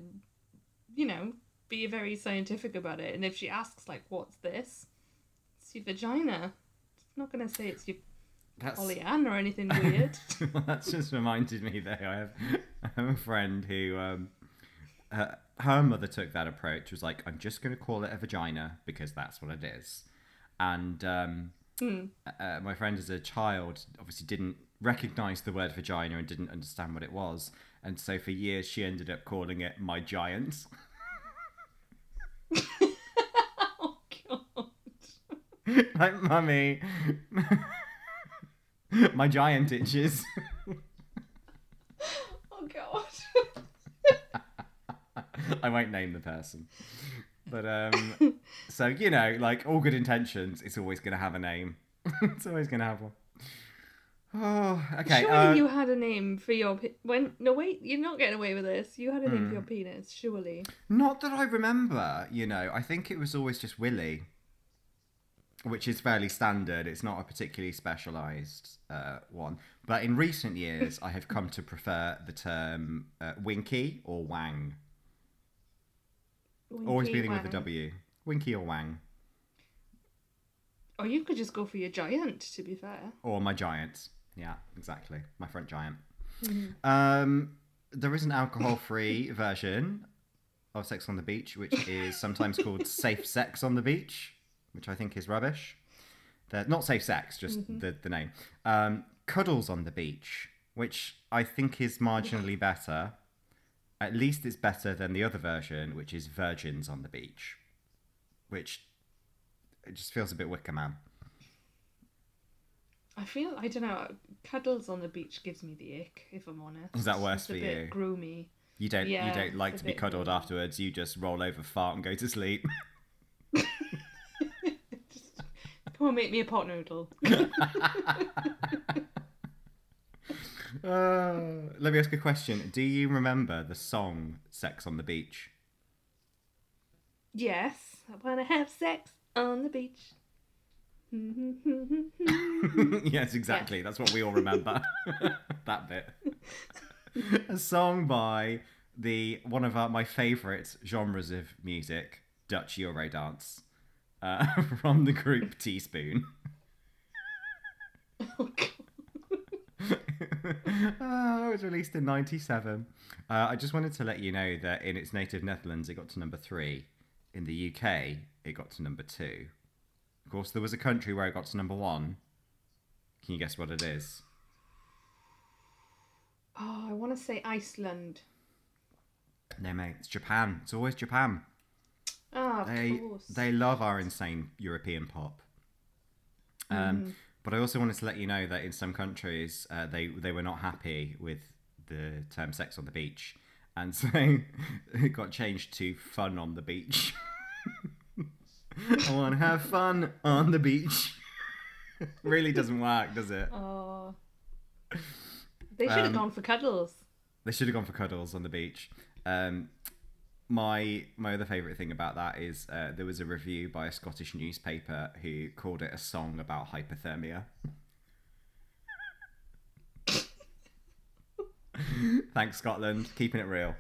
you know, be very scientific about it. And if she asks, like, what's this? It's your vagina. It's not gonna say it's your That's Pollyann or anything (laughs) weird. (laughs) Well, that's just reminded me that I have, I have a friend who um, her, her mother took that approach. Was like, I'm just going to call it a vagina because that's what it is. And um, uh, my friend, as a child, obviously didn't recognize the word vagina and didn't understand what it was. And so for years, she ended up calling it my giant. Oh (laughs) god. like, mummy, (laughs) my giant itches. Oh god. (laughs) I won't name the person. But um so you know, like all good intentions, it's always gonna have a name. it's always gonna have one. Oh, okay. Surely uh, you had a name for your pe- when? No, wait, you're not getting away with this. You had a name for Hmm. your penis, surely. Not that I remember, you know. I think it was always just Willy, which is fairly standard. It's not a particularly specialised uh, one. But in recent years, I have come to prefer the term uh, Winky or Wang. Always Winky beginning with a. W. Winky or Wang. Or you could just go for your giant. To be fair. Or my giant. Yeah, exactly. My front giant. Mm-hmm. Um, there is an alcohol-free (laughs) version of Sex on the Beach, which is sometimes called (laughs) Safe Sex on the Beach, which I think is rubbish. They're not safe sex, just Mm-hmm. the, the name. Um, Cuddles on the Beach, which I think is marginally better. At least it's better than the other version, which is Virgins on the Beach, which it just feels a bit Wicker Man. I feel I don't know. Cuddles on the beach gives me the ick. If I'm honest. Is that worse it's a for bit you? Groomy. You don't Yeah, you don't like to be cuddled weird. afterwards. You just roll over, fart, and go to sleep. (laughs) Come on, make me a pot noodle. (laughs) Uh, let me ask a question. Do you remember the song "Sex on the Beach"? yes, I wanna have sex on the beach. (laughs) yes, exactly. That's what we all remember. (laughs) that bit. (laughs) a song by the one of our, my favourite genres of music, Dutch Eurodance, uh, from the group T-Spoon. oh god. oh, it was released in 97. Uh, I just wanted to let you know that in its native Netherlands, it got to number three. In the UK, it got to number two. Course, there was a country where it got to number one. Can you guess what it is? Oh, I want to say Iceland. No, mate, it's Japan. It's always Japan. Ah, of They course. they love our insane European pop. Um, Mm-hmm. But I also wanted to let you know that in some countries uh, they they were not happy with the term "sex on the beach," and so (laughs) it got changed to "fun on the beach." (laughs) I want to have fun on the beach. (laughs) really doesn't work, does it? Oh. They should have Um, gone for cuddles. They should have gone for cuddles on the beach. Um, my my other favourite thing about that is uh, there was a review by a Scottish newspaper who called it a song about hypothermia. Thanks, Scotland, keeping it real.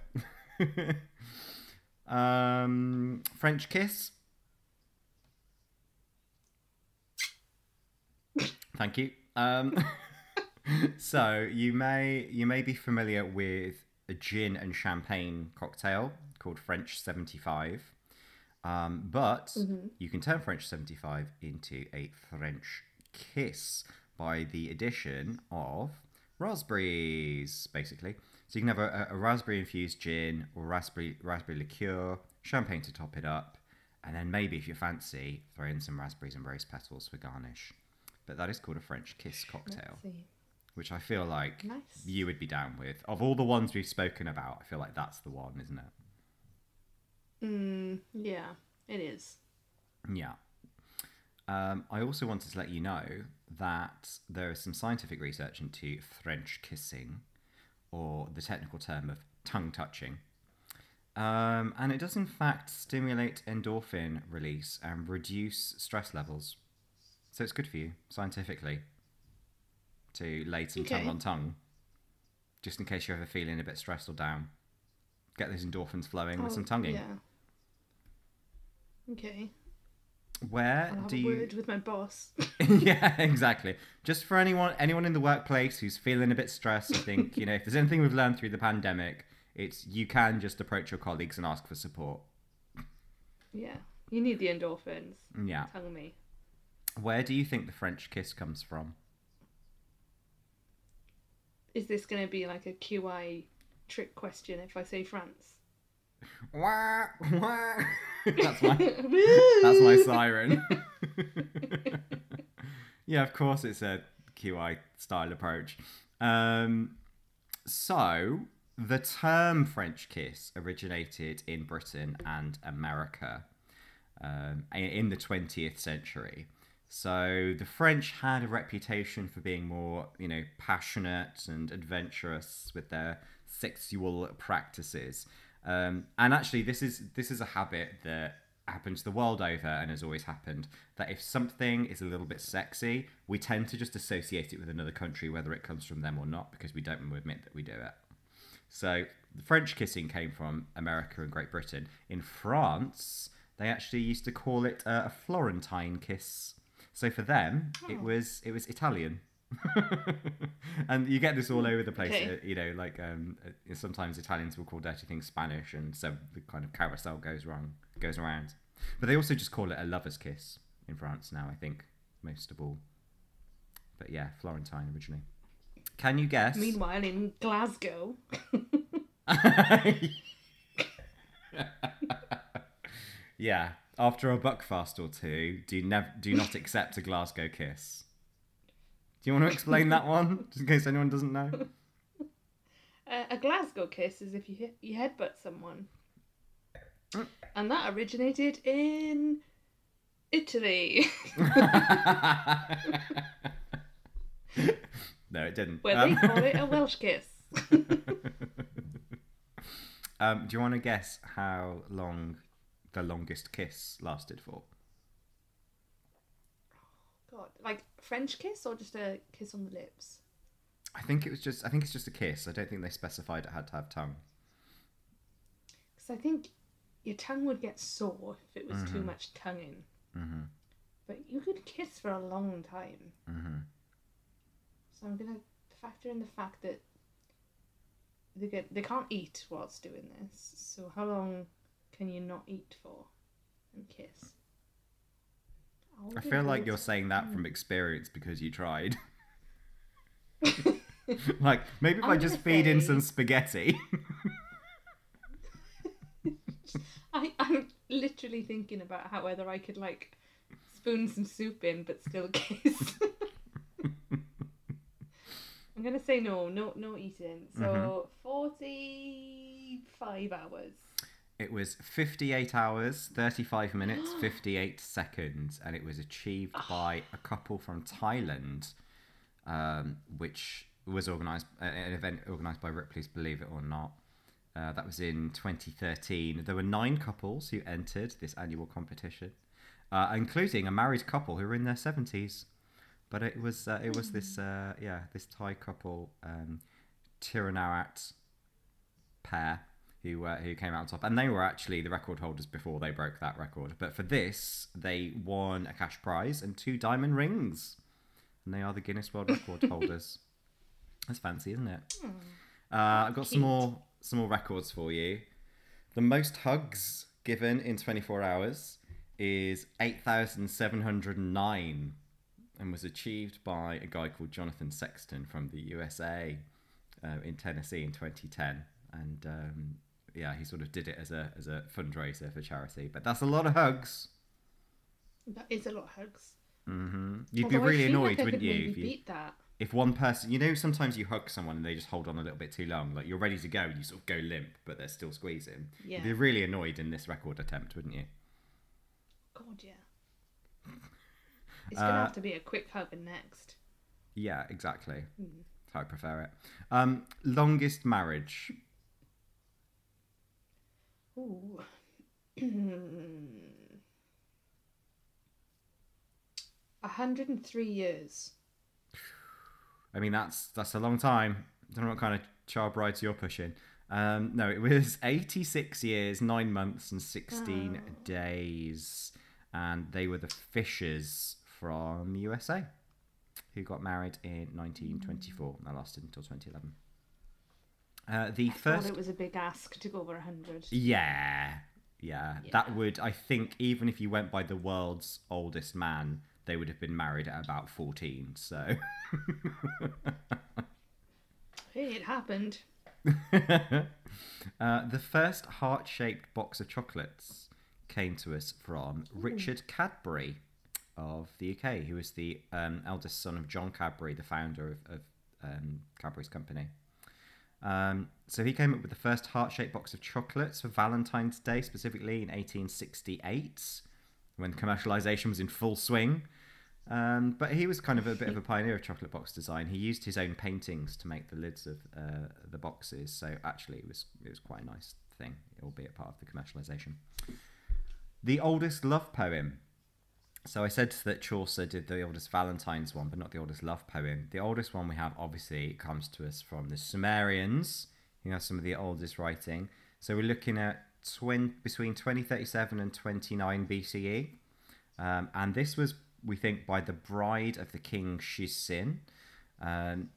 (laughs) um, French kiss. Thank you. Um, (laughs) so you may you may be familiar with a gin and champagne cocktail called French 75. Um, but you can turn French 75 into a French kiss by the addition of raspberries, basically. So you can have a, a raspberry infused gin or raspberry raspberry liqueur, champagne to top it up, and then maybe if you fancy, throw in some raspberries and rose petals for garnish. But that is called a French kiss cocktail which I feel like Nice. you would be down with. Of all the ones we've spoken about, I feel like that's the one, isn't it? Mm, yeah, it is. Yeah. Um, I also wanted to let you know that there is some scientific research into French kissing, or the technical term of tongue touching. Um, and it does, in fact, stimulate endorphin release and reduce stress levels. So it's good for you, scientifically, to lay some tongue on tongue, just in case you're ever feeling a bit stressed or down. Get those endorphins flowing with Oh, some tonguing. Yeah. Okay. Where I'll do you? word with my boss. (laughs) yeah, exactly. Just for anyone anyone in the workplace who's feeling a bit stressed, I think, you know, if there's anything we've learned through the pandemic, It's you can just approach your colleagues and ask for support. Yeah. You need the endorphins. Yeah. Tell me. Where do you think the French kiss comes from? Is this going to be like a QI trick question if I say France? Wah, wah. (laughs) That's my (laughs) that's my siren. (laughs) yeah, of course it's a QI style approach. Um, so the term French kiss originated in Britain and America um, in the 20th century. So the French had a reputation for being more, you know, passionate and adventurous with their sexual practices. Um, and actually, this is this is a habit that happens the world over and has always happened. That if something is a little bit sexy, we tend to just associate it with another country, whether it comes from them or not, because we don't want to admit that we do it. So the French kissing came from America and Great Britain. In France, they actually used to call it a Florentine kiss. So for them, it was it was Italian. (laughs) and you get this all over the place. Okay. uh, You know, like um, uh, sometimes Italians will call dirty things Spanish, and so the kind of carousel goes wrong, goes around. But they also just call it a lover's kiss in France now. I think most of all. But yeah, Florentine originally. Can you guess? Meanwhile, in Glasgow, (laughs) (laughs) yeah. After a buckfast or two, do nev- do not accept a Glasgow kiss. Do you want to explain that one, just in case anyone doesn't know? (laughs) uh, a Glasgow kiss is if you hit, you headbutt someone, and that originated in Italy, (laughs) no, it didn't. where Um, they call it a (laughs) Welsh kiss. um, do you want to guess how long the longest kiss lasted for? God, like French kiss or just a kiss on the lips? I think it was just. I think it's just a kiss. I don't think they specified it had to have tongue. Because I think your tongue would get sore if it was too much tonguing. Mm-hmm. But you could kiss for a long time. Mm-hmm. So I'm gonna factor in the fact that they get they can't eat whilst doing this. So how long can you not eat for and kiss? I feel like you're saying that from experience because you tried. (laughs) (laughs) like maybe if i I'm just gonna feed in some spaghetti. (laughs) I, I'm literally thinking about how whether I could like spoon some soup in but still kiss. I'm gonna say no, no, no eating. So mm-hmm. forty five hours. It was 58 hours, 35 minutes, (gasps) 58 seconds, and it was achieved by a couple from Thailand, um, which was organised uh, an event organised by Ripley's Believe It or Not. Uh, that was in 2013. There were nine couples who entered this annual competition, uh, including a married couple who were in their 70s. But it was uh, it was this uh, yeah this Thai couple, um, Tiranarat pair who uh, who came out on top, and they were actually the record holders before they broke that record. But for this, they won a cash prize and two diamond rings, and they are the Guinness World Record (laughs) holders. That's fancy, isn't it? Uh, I've got some more some more records for you. The most hugs given in 24 hours is 8,709 and was achieved by a guy called Jonathan Sexton from the USA uh, in Tennessee in 2010. And um, yeah, he sort of did it as a as a fundraiser for charity. But that's a lot of hugs. That is a lot of hugs. hmm You'd Although be really annoyed, like wouldn't you? If, you? beat that. if one person, you know, sometimes you hug someone and they just hold on a little bit too long. Like you're ready to go, and you sort of go limp, but they're still squeezing. Yeah. You'd be really annoyed in this record attempt, wouldn't you? God, yeah. (laughs) It's gonna Uh, have to be a quick hug and next. Yeah, exactly. That's how I prefer it. Um, longest marriage. Ooh. (clears throat) A hundred and three years. I mean, that's that's a long time. I don't know what kind of child brides you're pushing. Um, no, it was (laughs) 86 years, nine months, and 16 Oh. days, and they were the Fishers from the USA, who got married in 1924. and That lasted until 2011. Uh, the Thought first it was a big ask to go over 100. Yeah, yeah, That would, I think, even if you went by the world's oldest man, they would have been married at about 14. So, (laughs) Hey, it happened. (laughs) uh, the first heart shaped box of chocolates came to us from Richard Cadbury of the UK, who was the um, eldest son of John Cadbury, the founder of, of um, Cadbury's company. Um, so he came up with the first heart-shaped box of chocolates for Valentine's Day, specifically in 1868, when commercialization was in full swing. Um, but he was kind of a bit of a pioneer of chocolate box design. He used his own paintings to make the lids of uh, the boxes, so actually it was it was quite a nice thing, albeit part of the commercialization. The oldest love poem. So I said that Chaucer did the oldest Valentine's one, but not the oldest love poem. The oldest one we have obviously comes to us from the Sumerians, who have some of the oldest writing. So we're looking at twin, between 2037 and 29 BCE. Um, and this was, we think, by the bride of the king Shu-Sin. Um,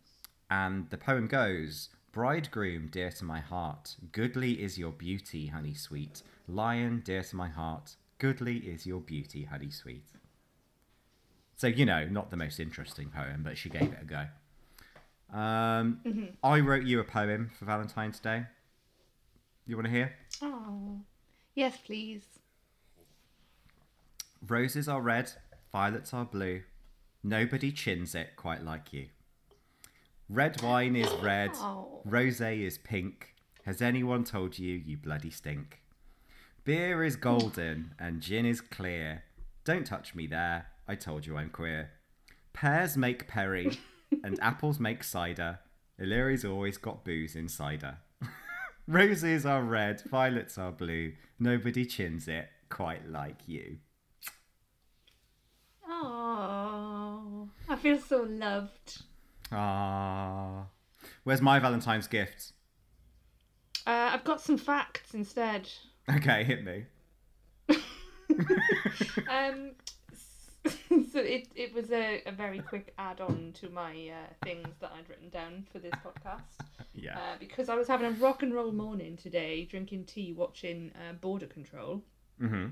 and the poem goes Bridegroom, dear to my heart, goodly is your beauty, honey sweet. Lion, dear to my heart, goodly is your beauty, honey sweet. So, you know, not the most interesting poem, but she gave it a go. Um, I wrote you a poem for Valentine's Day. You want to hear? Oh, yes, please. Roses are red, violets are blue. Nobody chins it quite like you. Red wine is red, Oh. rosé is pink. Has anyone told you you bloody stink? Beer is golden and gin is clear. Don't touch me there, I told you I'm queer. Pears make perry (laughs) and apples make cider. Illyria's always got booze in cider. (laughs) Roses are red, violets are blue. Nobody chins it quite like you. Oh, I feel so loved. Ah, where's my Valentine's gift? Uh, I've got some facts instead. Okay, hit me. (laughs) Um, (laughs) so it, it was a, a very quick add on to my uh, things that I'd written down for this podcast. (laughs) Yeah. Uh, because I was having a rock and roll morning today, drinking tea, watching uh, Border Control. Mm-hmm.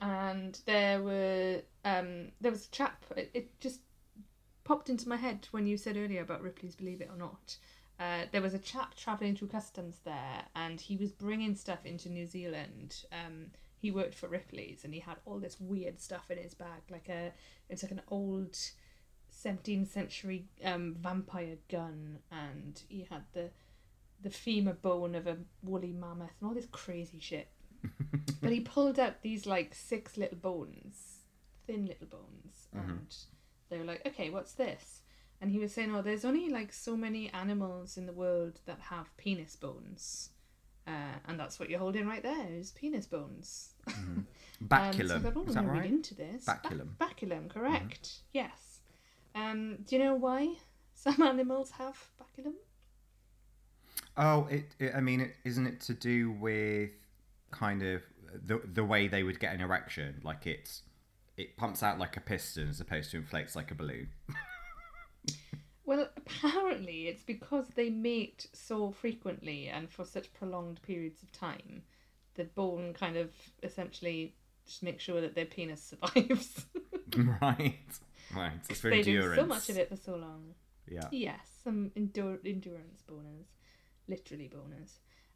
and there were um there was a chap it, it just popped into my head when you said earlier about Ripley's Believe It or Not. Uh, there was a chap traveling through customs there, and he was bringing stuff into New Zealand. Um, he worked for Ripley's, and he had all this weird stuff in his bag, like a it's like an old 17th century um, vampire gun, and he had the the femur bone of a woolly mammoth, and all this crazy shit. (laughs) But he pulled out these like six little bones, thin little bones, and they were like, "Okay, what's this?" And he was saying, "Oh, there's only like so many animals in the world that have penis bones, uh, and that's what you're holding right there is penis bones." (laughs) Um, so I Baculum. thought, Is that right? into this. Ba- Baculum. baculum, correct. Yes. Um, do you know why (laughs) some animals have baculum? Oh, it, it. I mean, it, isn't it to do with kind of the the way they would get an erection? Like it's it pumps out like a piston as opposed to inflates like a balloon. (laughs) Well, apparently it's because they mate so frequently and for such prolonged periods of time. The bone kind of essentially just makes sure that their penis (laughs) survives. right. Right. It's for they endurance. do so much of it for so long. Yeah. Yes, some endure- endurance boners, literally boners.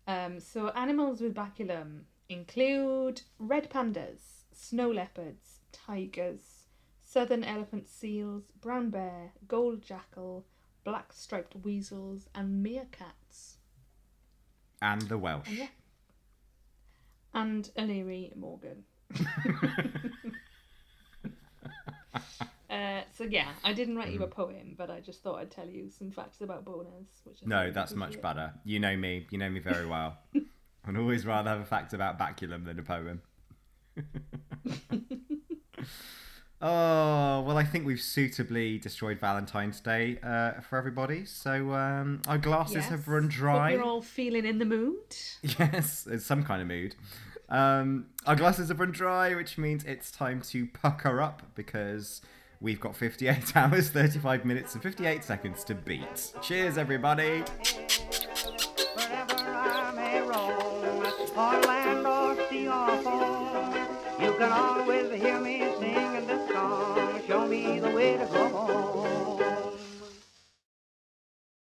Um, so animals with baculum include red pandas, snow leopards, tigers, southern elephant seals, brown bear, gold jackal, black striped weasels, and meerkats. And the Welsh. And yeah. And O'Leary Morgan. (laughs) uh, so yeah, I didn't write you a poem, but I just thought I'd tell you some facts about boners. Which I No, that's much better. You know me. You know me very well. (laughs) I'd always rather have a fact about baculum than a poem. (laughs) Oh, well, I think we've suitably destroyed Valentine's Day uh, for everybody. So um, our glasses yes. have run dry. We're all feeling in the mood. (laughs) Yes, it's some kind of mood. Um, our glasses have run dry, which means it's time to pucker up because we've got 58 (laughs) hours, 35 minutes, and 58 seconds to beat. Cheers, everybody. Hey,